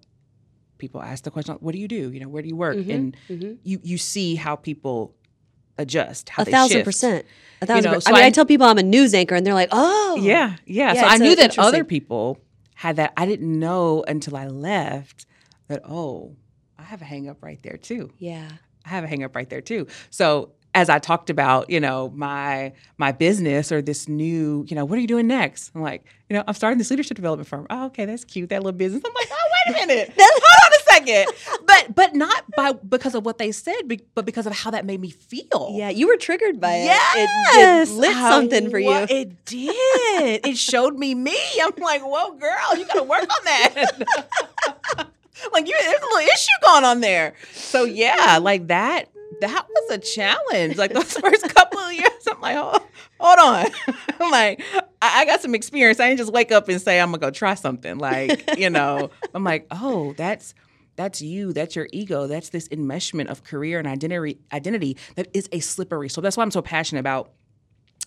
B: people ask the question, what do you do? You know, where do you work? And
A: mhm.
B: you you see how people adjust, how
A: A
B: they
A: thousand
B: shift.
A: percent. A thousand
B: know,
A: percent.
B: so
A: I mean, I,
B: I-
A: tell people I'm a news anchor, and they're like, "Oh,
B: Yeah, yeah.
A: Yeah,
B: so I knew
A: uh,
B: that other people had that. I didn't know until I left that, oh, I have a hang up right there too.
A: yeah,
B: I have a hang up right there too. So as I talked about, you know, my my business or this new, you know, what are you doing next? I'm like, you know, I'm starting this leadership development firm. Oh, okay, that's cute, that little business. I'm like, oh, wait a minute, hold on a second. But but not by because of what they said, but because of how that made me feel.
A: yeah." You were triggered by
B: Yes,
A: it. It, it lit something for you.
B: It did. it showed me me. I'm like, whoa, girl, you got to work on that. like, you, there's a little issue going on there. So yeah, like that. That was a challenge. Like those first couple of years, I'm like, oh, hold on. I'm like, I, I got some experience. I didn't just wake up and say I'm gonna go try something. Like, you know, I'm like, oh, that's that's you. That's your ego. That's this enmeshment of career and identity identity that is a slippery. So that's why I'm so passionate about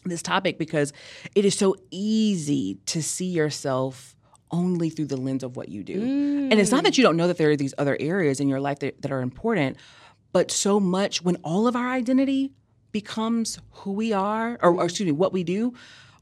B: this topic because it is so easy to see yourself only through the lens of what you do. And it's not that mm. you don't know that there are these other areas in your life that, that are important, but so much when all of our identity becomes who we are, or, or excuse me, what we do,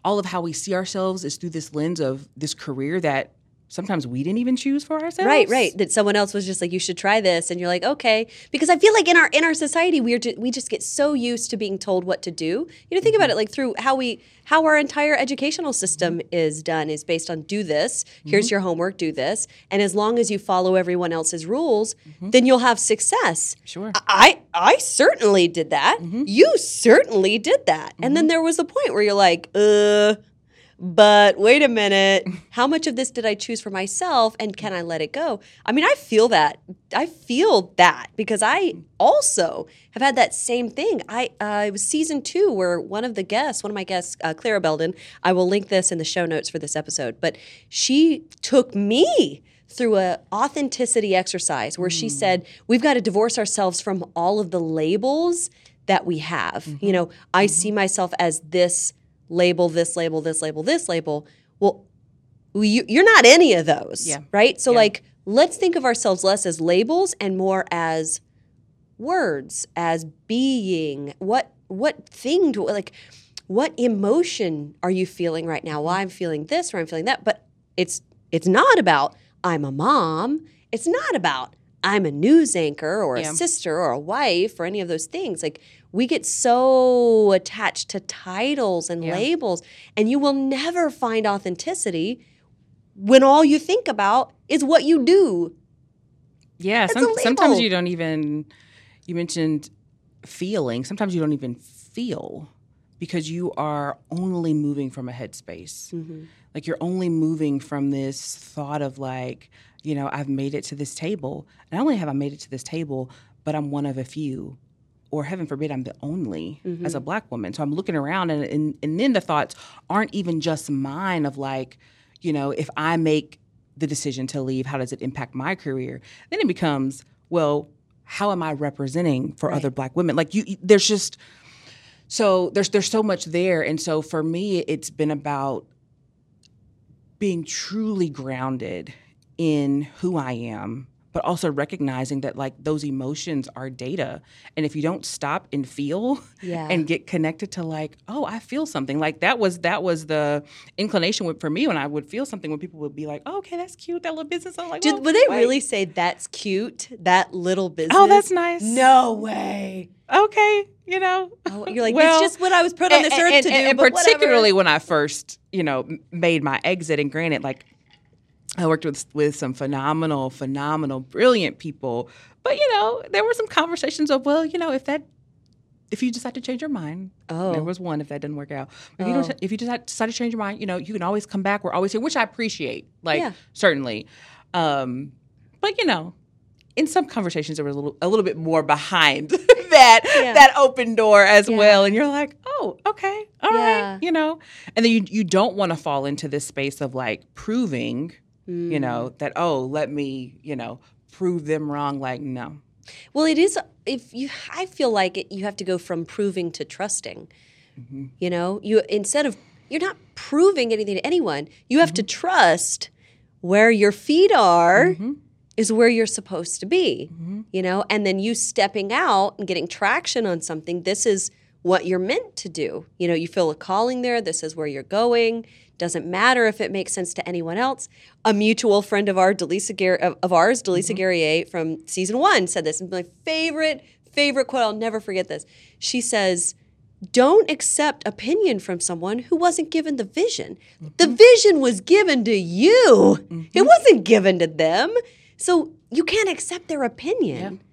B: all of how we see ourselves is through this lens of this career that sometimes we didn't even choose for ourselves.
A: Right, right. That someone else was just like, "You should try this," and you're like, "Okay," because I feel like in our in our society, we're ju- we just get so used to being told what to do. You know, think mm-hmm. about it like through how we how our entire educational system is done is based on do this. Here's mm-hmm. your homework, do this, and as long as you follow everyone else's rules, mm-hmm. then you'll have success.
B: Sure.
A: I I certainly did that. You certainly did that. And then there was a point where you're like, uh, but wait a minute. How much of this did I choose for myself and can I let it go? I mean, I feel that. I feel that because I also have had that same thing. I uh, it was season two where one of the guests, one of my guests, uh, Clara Belden, I will link this in the show notes for this episode, but she took me through a authenticity exercise where she said we've got to divorce ourselves from all of the labels that we have you know i see myself as this label this label this label this label well you, you're not any of those
B: Yeah.
A: right? So like let's think of ourselves less as labels and more as words as being. What what thing do like what emotion are you feeling right now? Well i'm feeling this or i'm feeling that but it's it's not about i'm a mom. It's not about i'm a news anchor or a
B: Yeah.
A: sister or a wife or any of those things. Like we get so attached to titles and
B: Yeah.
A: labels, and you will never find authenticity when all you think about is what you do.
B: Yeah, some, sometimes you don't even. You mentioned feeling. Sometimes you don't even feel because you are only moving from a headspace. Mm-hmm. Like you're only moving from this thought of like, you know, I've made it to this table. Not only have I made it to this table, but I'm one of a few. Or heaven forbid, I'm the only mm-hmm. as a black woman. So I'm looking around, and, and and then the thoughts aren't even just mine of like, you know, if I make the decision to leave, how does it impact my career? Then it becomes, well, how am I representing for other black women? Like you, you- there's just so there's there's so much there, and so for me, it's been about being truly grounded in who I am, but also recognizing that like those emotions are data. And if you don't stop and feel
A: Yeah.
B: and get connected to like, oh, I feel something. Like that was that was the inclination for me when I would feel something when people would be like, oh, okay, that's cute, that little business. I'm like,
A: Did,
B: well,
A: would they
B: wait.
A: really say that's cute? That little business?
B: Oh, that's nice.
A: No way.
B: Okay, you know.
A: Oh, you're like,
B: Well,
A: it's just what I was put on this
B: and,
A: earth
B: and-
A: to do.
B: and- and
A: but whatever.
B: particularly when I first, you know, made my exit. And granted, like I worked with with some phenomenal, phenomenal, brilliant people. But you know, there were some conversations of, well, you know, if that, if you decide to change your mind,
A: Oh.
B: there was one if that didn't work out. If you
A: Oh.
B: don't, if you decide, decide to change your mind, you know, you can always come back. We're always here, which I appreciate, like
A: Yeah.
B: certainly. Um, but you know, in some conversations, there was a little, a little bit more behind that
A: Yeah.
B: that open door as
A: Yeah.
B: well, and you're like, oh, okay, all right, you know. And then you you don't want to fall into this space of like proving, you
A: Mm.
B: know, that oh, let me, you know, prove them wrong. Like no,
A: Well, it is. If you, I feel like it, you have to go from proving to trusting.
B: Mm-hmm.
A: You know, you instead of you're not proving anything to anyone. You have
B: Mm-hmm.
A: to trust where your feet are
B: Mm-hmm.
A: is where you're supposed to be. You know, and then you stepping out and getting traction on something. This is what you're meant to do. You know, you feel a calling there. This is where you're going. Doesn't matter if it makes sense to anyone else. A mutual friend of our, Delisa Gar- of, of ours, Delisa mm-hmm. Guerrier from season one, said this. My favorite, favorite quote. I'll never forget this. She says, "Don't accept opinion from someone who wasn't given the vision. The mm-hmm. vision was given to you. It mm-hmm. wasn't given to them. So you can't accept their opinion."
B: yeah,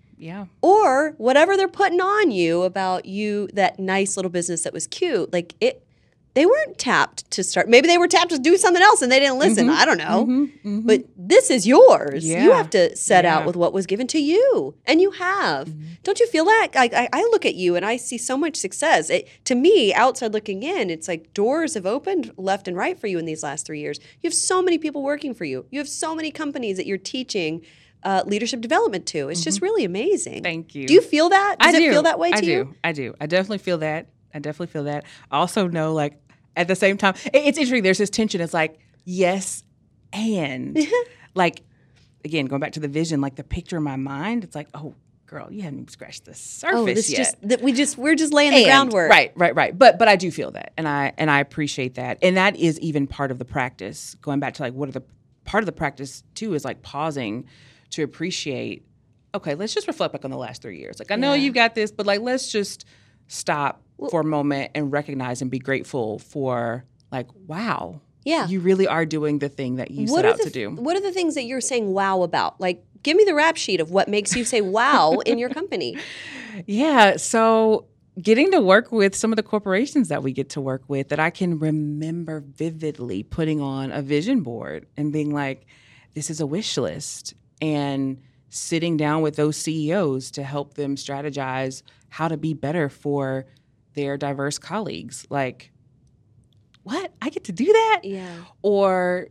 A: or whatever they're putting on you about you that nice little business that was cute like it they weren't tapped to start maybe they were tapped to do something else and they didn't listen mm-hmm. i don't know. Mm-hmm. Mm-hmm. But this is yours. You have to set out with what was given to you and you have. Don't you feel that? I, I, I look at you and i see so much success. It, to me outside looking in it's like doors have opened left and right for you in these last three years. You have so many people working for you. You have so many companies that you're teaching uh, leadership development to it's just really amazing
B: Thank you.
A: do you feel that? Does
B: I
A: it
B: do.
A: feel that way to
B: I do.
A: you?
B: I do. I definitely feel that. I definitely feel that. I also know, like, at the same time, it- it's interesting. There's this tension. It's like, yes, and like, again, going back to the vision, like the picture in my mind, it's like, oh, girl, you haven't even scratched the surface
A: Oh, this
B: yet.
A: just that we just we're just laying the groundwork.
B: Right, right, right. But but I do feel that, and I and I appreciate that, and that is even part of the practice. Going back to like what are the part of the practice too is like pausing to appreciate. Okay, let's just reflect back on the last three years. Like I know
A: Yeah.
B: you got this, but like let's just stop for a moment and recognize and be grateful for like wow.
A: Yeah.
B: You really are doing the thing that you
A: What
B: set out
A: the
B: to do.
A: what are the things that you're saying wow about? Like give me the rap sheet of what makes you say wow in your company.
B: Yeah. So getting to work with some of the corporations that we get to work with that I can remember vividly putting on a vision board and being like, this is a wish list. And sitting down with those CEOs to help them strategize how to be better for their diverse colleagues. Like, what? I get to do that?
A: Yeah.
B: or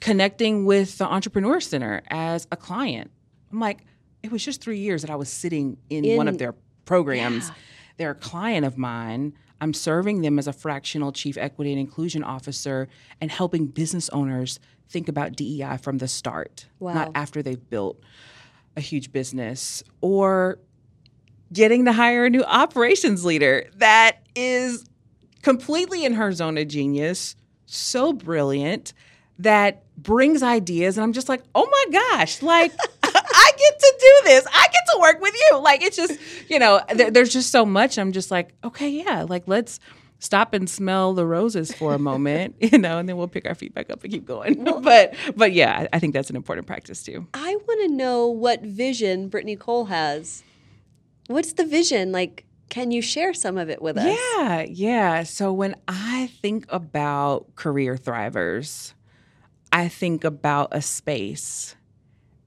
B: connecting with the Entrepreneur Center as a client. I'm like, it was just three years that I was sitting in, one of their programs.
A: Yeah.
B: They're a client of mine. I'm serving them as a fractional chief equity and inclusion officer and helping business owners think about DEI from the start,
A: Wow.
B: not after they've built a huge business. Or getting to hire a new operations leader that is completely in her zone of genius, so brilliant that brings ideas and I'm just like, "Oh my gosh, like I get to do this. I get to work with you. Like it's just, you know, there, there's just so much. I'm just like, okay, yeah, like let's stop and smell the roses for a moment, you know, and then we'll pick our feet back up and keep going. but but yeah, I think that's an important practice too.
A: I want to know what vision Brittany Cole has. What's the vision? Like, can you share some of it with us?
B: Yeah, yeah. So when I think about career thrivers, I think about a space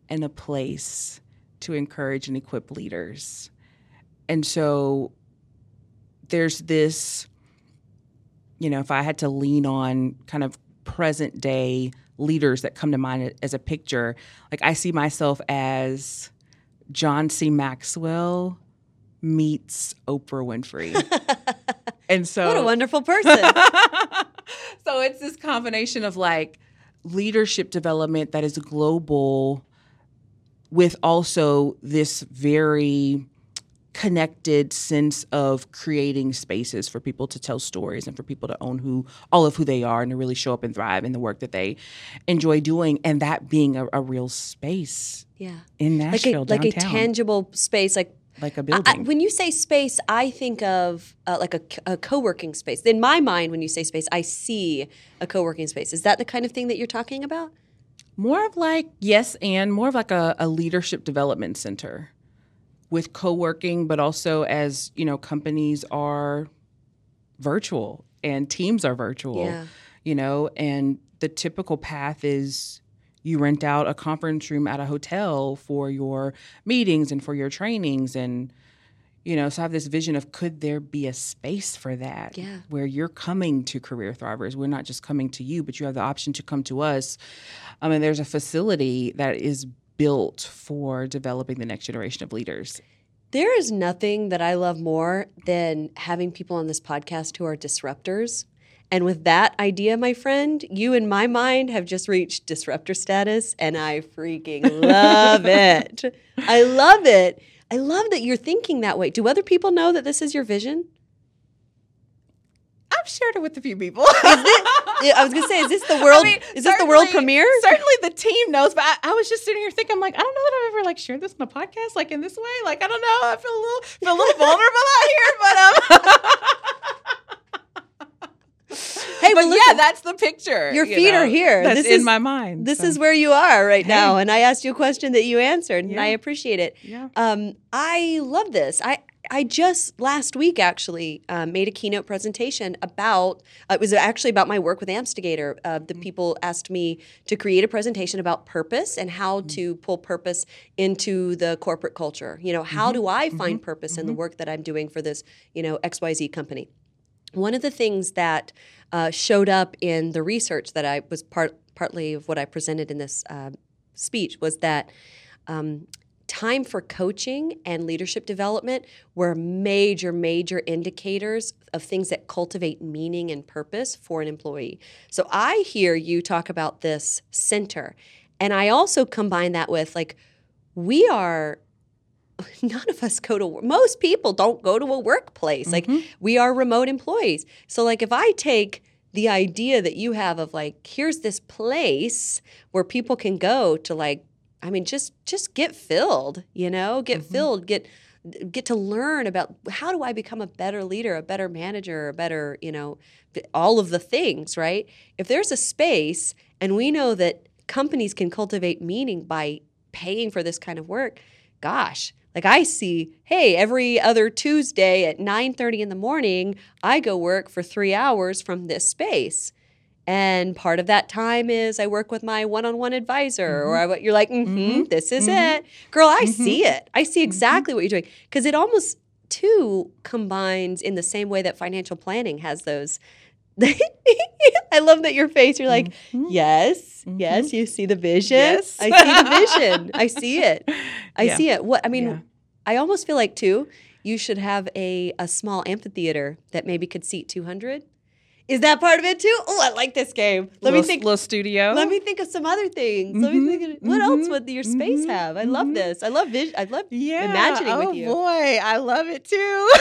B: and a place to encourage and equip leaders. And so there's this, you know, if I had to lean on kind of present day leaders that come to mind as a picture, like I see myself as John C. Maxwell meets Oprah Winfrey. and so
A: What a wonderful person.
B: so it's this combination of like leadership development that is global with also this very connected sense of creating spaces for people to tell stories and for people to own who all of who they are and to really show up and thrive in the work that they enjoy doing and that being a, a real space
A: yeah.
B: in Nashville
A: like a, like a tangible space like
B: like a building
A: I- when you say space, I think of uh, like a, a co-working space. In my mind, when you say space, I see a co-working space. Is that the kind of thing that you're talking about?
B: More of like, yes, and more of like a, a leadership development center with co working, but also as, you know, companies are virtual and teams are virtual,
A: Yeah.
B: you know, and the typical path is you rent out a conference room at a hotel for your meetings and for your trainings and you know so i have this vision of could there be a space for that
A: Yeah.
B: where you're coming to career thrivers we're not just coming to you but you have the option to come to us i mean there's a facility that is built for developing the next generation of leaders
A: There is nothing that I love more than having people on this podcast who are disruptors. And with that idea, my friend, you in my mind have just reached disruptor status, and I freaking love it. I love it. I love that you're thinking that way. Do other people know that this is your vision?
B: i've shared it with a few people
A: Yeah, I was gonna say, is this the world?
B: I mean,
A: is this the world premiere?
B: Certainly, the team knows. But I, I was just sitting here thinking, I'm like, I don't know that I've ever like shared this on a podcast, like in this way. Like, I don't know. I feel a little, feel a little vulnerable out here. But um,
A: Hey,
B: but
A: well,
B: yeah, that's the picture.
A: Your
B: you
A: feet are here.
B: That's
A: This
B: in
A: is-
B: my mind.
A: this
B: so,
A: is where you are right
B: Hey.
A: now, and I asked you a question that you answered, and I appreciate it.
B: yeah.
A: Um, I love this. I I just last week actually um, made a keynote presentation about. Uh, it was actually about my work with Amstigator. Uh,
B: Mm-hmm.
A: the people asked me to create a presentation about purpose and how
B: Mm-hmm.
A: to pull purpose into the corporate culture. You know, how
B: Mm-hmm.
A: do I find purpose in the work that I'm doing for this you know X Y Z company? One of the things that uh, showed up in the research that I was part partly of what I presented in this uh, speech was that um, time for coaching and leadership development were major, major indicators of things that cultivate meaning and purpose for an employee. So I hear you talk about this center, and I also combine that with like we are none of us go to work. Most people don't go to a workplace. Like mm-hmm. we are remote employees. So like if I take the idea that you have of like here's this place where people can go to like I mean just just get filled, you know? Get mm-hmm. filled, get get to learn about how do I become a better leader, a better manager, a better, you know, all of the things, right? If there's a space and we know that companies can cultivate meaning by paying for this kind of work, gosh, like I see, hey, every other Tuesday at 9:30 in the morning, I go work for 3 hours from this space. And part of that time is I work with my one-on-one advisor, or mm-hmm. I, you're like, mm-hmm, mm-hmm this is mm-hmm. it, girl. I see it. I see exactly what you're doing because it almost too combines in the same way that financial planning has those. I love that your face. You're like, yes, yes, you see the vision.
B: Yes.
A: I see the vision. I see it. I
B: Yeah.
A: see it. What I mean,
B: Yeah.
A: I almost feel like too, you should have a a small amphitheater that maybe could seat 200 Is that part of it too? Oh, I like this game. Let me think.
B: Little studio.
A: Let me think of some other things. Let me
B: Mhm,
A: think. Of, what else
B: mhm,
A: would your space
B: mhm,
A: have? I love
B: mhm.
A: this. I love vision. I love
B: Yeah.
A: imagining
B: oh
A: with you.
B: Oh boy, I love it too.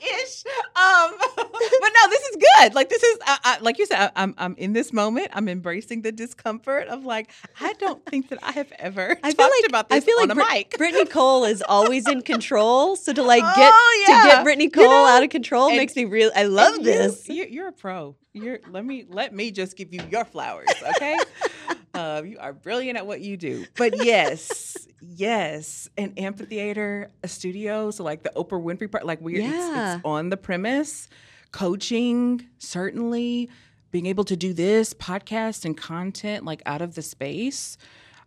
B: Ish. Um, but no, this is good. Like this is, I, I, like you said, I, I'm I'm in this moment. I'm embracing the discomfort of like I don't think that I have ever
A: I
B: talked
A: feel like
B: about this
A: I feel
B: on
A: like
B: mic.
A: Brittany Cole is always in control. So to like get
B: Oh,
A: to get Brittany
B: You
A: Cole
B: know,
A: out of control
B: and-
A: makes me real. I love this.
B: You, you're a pro. You're let me let me just give you your flowers, okay? uh, you are brilliant at what you do. But yes, yes, an amphitheater, a studio. So like the Oprah Winfrey part, like we're
A: Yeah.
B: it's, it's on the premise. Coaching certainly, being able to do this podcast and content like out of the space.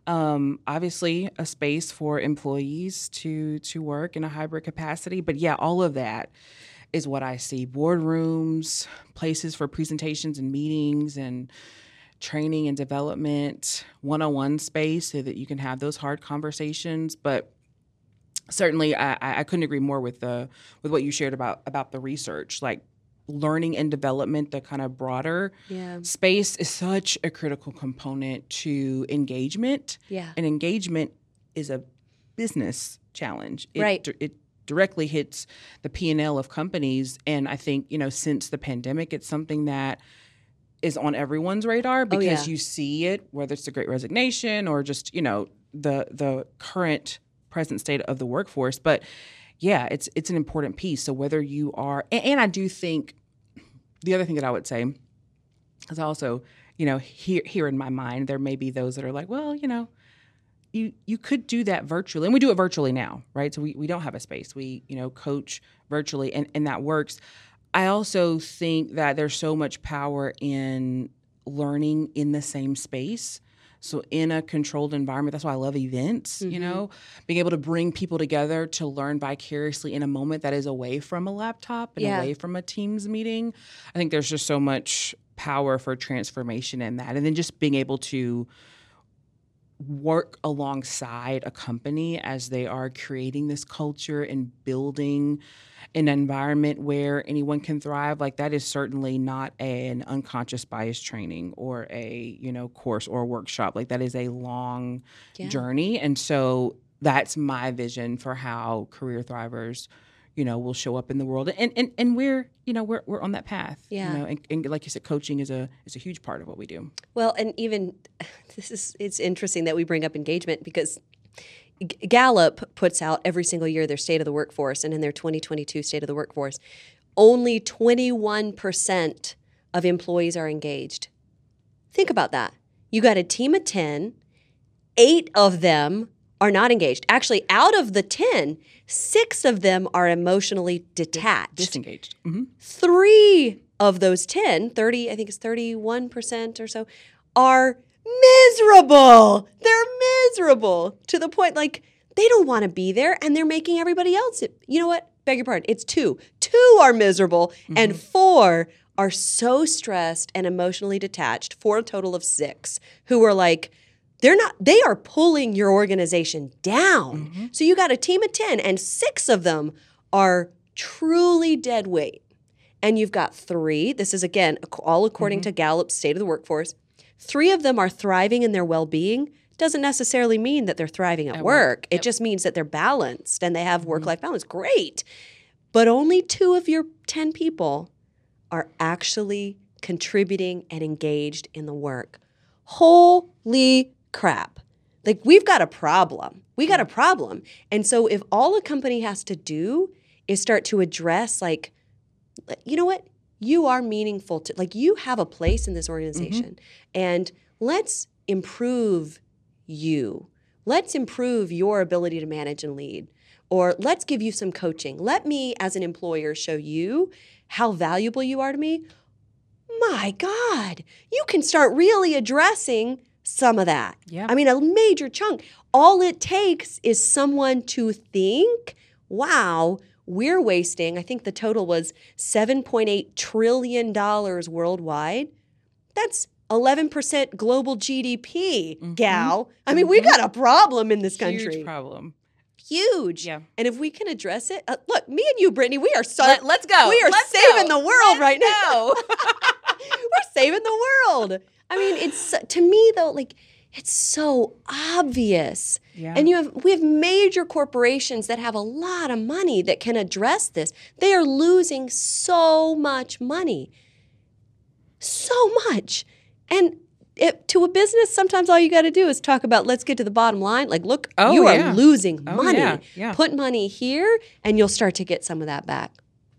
B: Um, obviously, a space for employees to to work in a hybrid capacity. But yeah, all of that is what I see. Boardrooms, places for presentations and meetings and training and development, one-on-one space so that you can have those hard conversations. But certainly I, I I couldn't agree more with the with what you shared about about the research. Like learning and development, the kind of broader
A: Yeah.
B: space is such a critical component to engagement
A: Yeah.
B: and engagement is a business challenge. It,
A: Right.
B: It directly hits the P and L of companies, and I think you know since the pandemic, it's something that is on everyone's radar oh, because
A: Oh, yeah.
B: you see it, whether it's the Great Resignation or just you know the the current present state of the workforce. But yeah, it's it's an important piece. So whether you are, and, and I do think the other thing that I would say is also, you know, here here in my mind, there may be those that are like, well, you know, you you could do that virtually, and we do it virtually now, right? So we, we don't have a space. We you know coach virtually, and and that works. I also think that there's so much power in learning in the same space. So in a controlled environment, that's why I love events, you
A: Mhm.
B: know, being able to bring people together to learn vicariously in a moment that is away from a laptop and
A: Yeah.
B: away from a Teams meeting. I think there's just so much power for transformation in that. And then just being able to work alongside a company as they are creating this culture and building an environment where anyone can thrive like that is certainly not an unconscious bias training or a you know course or workshop like that is a long
A: Yeah.
B: journey and so that's my vision for how career thrivers you know will show up in the world and and, and we're you know we're, we're on that path
A: Yeah.
B: you know and, and like you said coaching is a is a huge part of what we do
A: Well, and even this is it's interesting that we bring up engagement because Gallup puts out every single year their state of the workforce, and in their 2022 state of the workforce, only 21% of employees are engaged. Think about that. You got a team of 10, eight of them are not engaged. Actually, out of the 10, six of them are emotionally detached
B: disengaged hmm
A: three of those 10, 30, I think it's 31% or so, are miserable. They're miserable to the point like they don't want to be there and they're making everybody else. You know what? Beg your pardon. It's two. Two are miserable and four are so stressed and emotionally detached for a total of six who are like, they're not, they are pulling your organization down. Mm-hmm. So you got a team of 10 and six of them are truly dead weight and you've got three. This is again all according mm-hmm. to Gallup's State of the Workforce. Three of them are thriving in their well-being. Doesn't necessarily mean that they're thriving at,
B: At
A: work.
B: work.
A: It
B: Yep.
A: just means that they're balanced and they have mm-hmm. work-life balance. Great, but only two of your ten people are actually contributing and engaged in the work. Holy crap! Like we've got a problem. We got a mm. problem. And so if all a company has to do is start to address like you know what? You are meaningful to like you have a place in this mm-hmm. organization. And let's improve you. Let's improve your ability to manage and lead. Or let's give you some coaching. Let me as an employer show you how valuable you are to me. My God, you can start really addressing some of that.
B: Yeah.
A: I mean, a major chunk. All it takes is someone to think, wow, we're wasting, I think the total was $7.8 trillion worldwide. That's 11% global GDP, gal. I mean, we got a problem in this country.
B: Huge problem.
C: huge.
B: Yeah.
C: And if we can address it, uh, look, me and you, Brittany, we are so
B: Let, us go.
C: we are
B: Let's
C: saving
B: go.
C: the world
B: Let's
C: right now. We're saving the world. I mean, it's to me though, like it's so obvious.
B: Yeah.
C: And you have we have major corporations that have a lot of money that can address this. They are losing so much money. So much. And it, to a business, sometimes all you got to do is talk about let's get to the bottom line. Like, look,
B: Oh,
C: you
B: yeah.
C: are losing
B: Oh,
C: money.
B: yeah, yeah.
C: Put money here, and you'll start to get some of that back.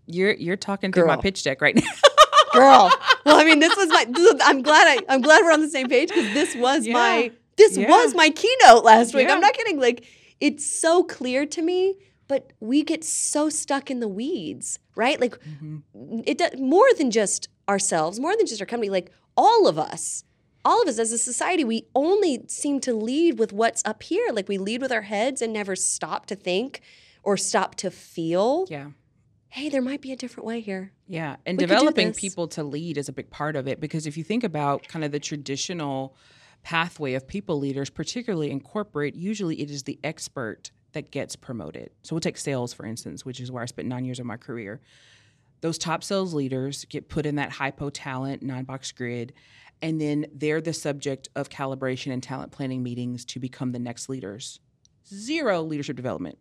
B: You're you're talking through my pitch deck right now.
C: girl. Well, I mean, this was my. this I'm glad. I, I'm glad we're on the same page because this was
B: Yeah.
C: my. This
B: Yeah.
C: was my keynote last week.
B: Yeah.
C: I'm not kidding. Like, it's so clear to me, but we get so stuck in the weeds, right? Like,
B: Mm-hmm.
C: it does more than just ourselves, more than just our company. Like, all of us. All of us as a society, we only seem to lead with what's up here. Like we lead with our heads and never stop to think or stop to feel.
B: yeah.
C: Hey, there might be a different way here.
B: Yeah, and
C: We
B: developing people to lead is a big part of it because if you think about kind of the traditional pathway of people leaders, particularly in corporate, usually it is the expert that gets promoted. So we'll take sales, for instance, which is where I spent nine years of my career. Those top sales leaders get put in that HiPo talent nine box grid, and then they're the subject of calibration and talent planning meetings to become the next leaders. Zero leadership development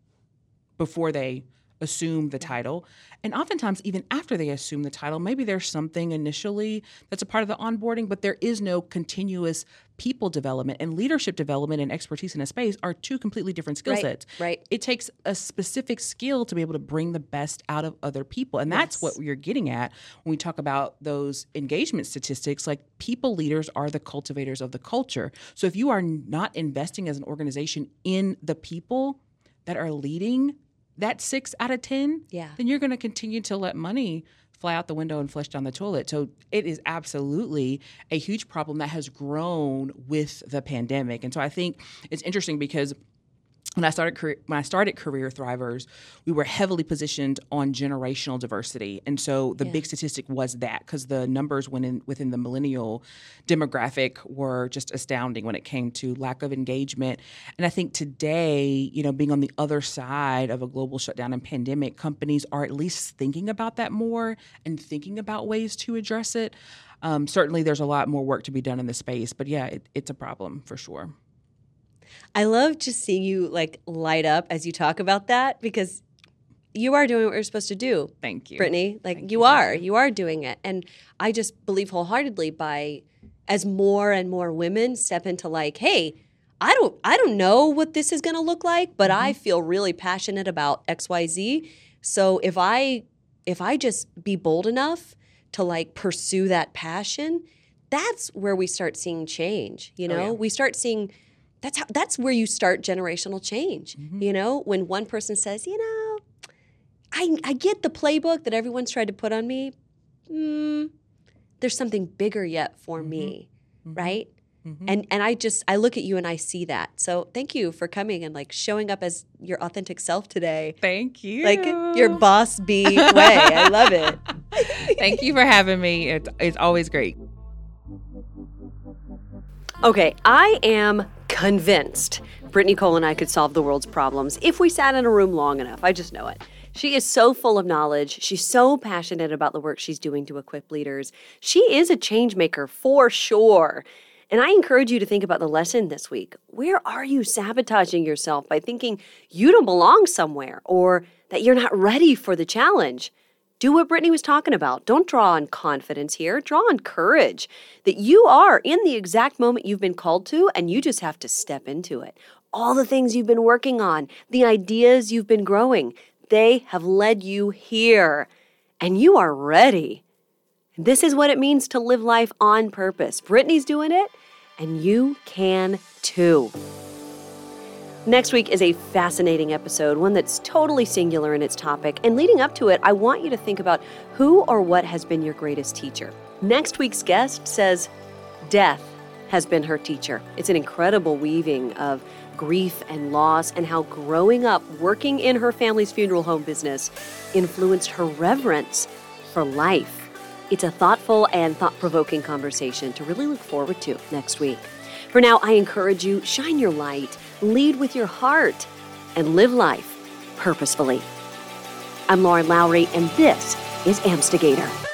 B: before they assume the title. And oftentimes, even after they assume the title, maybe there's something initially that's a part of the onboarding, but there is no continuous people development. And leadership development and expertise in a space are two completely different skill
C: Right,
B: sets.
C: right.
B: It takes a specific skill to be able to bring the best out of other people. And that's
C: Yes.
B: what you're getting at when we talk about those engagement statistics. Like people leaders are the cultivators of the culture. So if you are not investing as an organization in the people that are leading that six out of 10,
C: Yeah.
B: then you're going to continue to let money fly out the window and flush down the toilet. So it is absolutely a huge problem that has grown with the pandemic. And so I think it's interesting because when I started career, when I started Career Thrivers, we were heavily positioned on generational diversity, and so the
C: Yeah.
B: big statistic was that because the numbers within within the millennial demographic were just astounding when it came to lack of engagement. And I think today, you know, being on the other side of a global shutdown and pandemic, companies are at least thinking about that more and thinking about ways to address it. Um, certainly, there's a lot more work to be done in the space, but yeah, it, it's a problem for sure.
C: I love just seeing you like light up as you talk about that because you are doing what you're supposed to do,
B: Thank you,
C: Brittany. Like
B: Thank
C: you
B: you.
C: are, you are doing it, and I just believe wholeheartedly by as more and more women step into like, hey, I don't, I don't know what this is going to look like, but I
B: Mm-hmm.
C: feel really passionate about X, Y, Z. So if I, if I just be bold enough to like pursue that passion, that's where we start seeing change. You
B: Oh,
C: know,
B: yeah.
C: we start seeing that's how that's where you start generational change.
B: Mm-hmm.
C: You know, when one person says, you know, I I get the playbook that everyone's tried to put on me. Mm, there's something bigger yet for me, right?
B: Mhm.
C: And and I just I look at you and I see that. So thank you for coming and like showing up as your authentic self today.
B: Thank you.
C: Like your boss bee way. I love it.
B: Thank you for having me. It's it's always great.
A: Okay, I am convinced Brittany Cole and I could solve the world's problems if we sat in a room long enough. I just know it. She is so full of knowledge. She's so passionate about the work she's doing to equip leaders. She is a change maker for sure. And I encourage you to think about the lesson this week. Where are you sabotaging yourself by thinking you don't belong somewhere or that you're not ready for the challenge? Do what Brittany was talking about. Don't draw on confidence here. Draw on courage that you are in the exact moment you've been called to, and you just have to step into it. All the things you've been working on, the ideas you've been growing, they have led you here, and you are ready. This is what it means to live life on purpose. Brittany's doing it, and you can too. Next week is a fascinating episode, one that's totally singular in its topic. And leading up to it, I want you to think about who or what has been your greatest teacher. Next week's guest says, Death has been her teacher. It's an incredible weaving of grief and loss, and how growing up working in her family's funeral home business influenced her reverence for life. It's a thoughtful and thought provoking conversation to really look forward to next week. For now, I encourage you shine your light, lead with your heart, and live life purposefully. I'm Lauren Lowry, and this is Amstigator.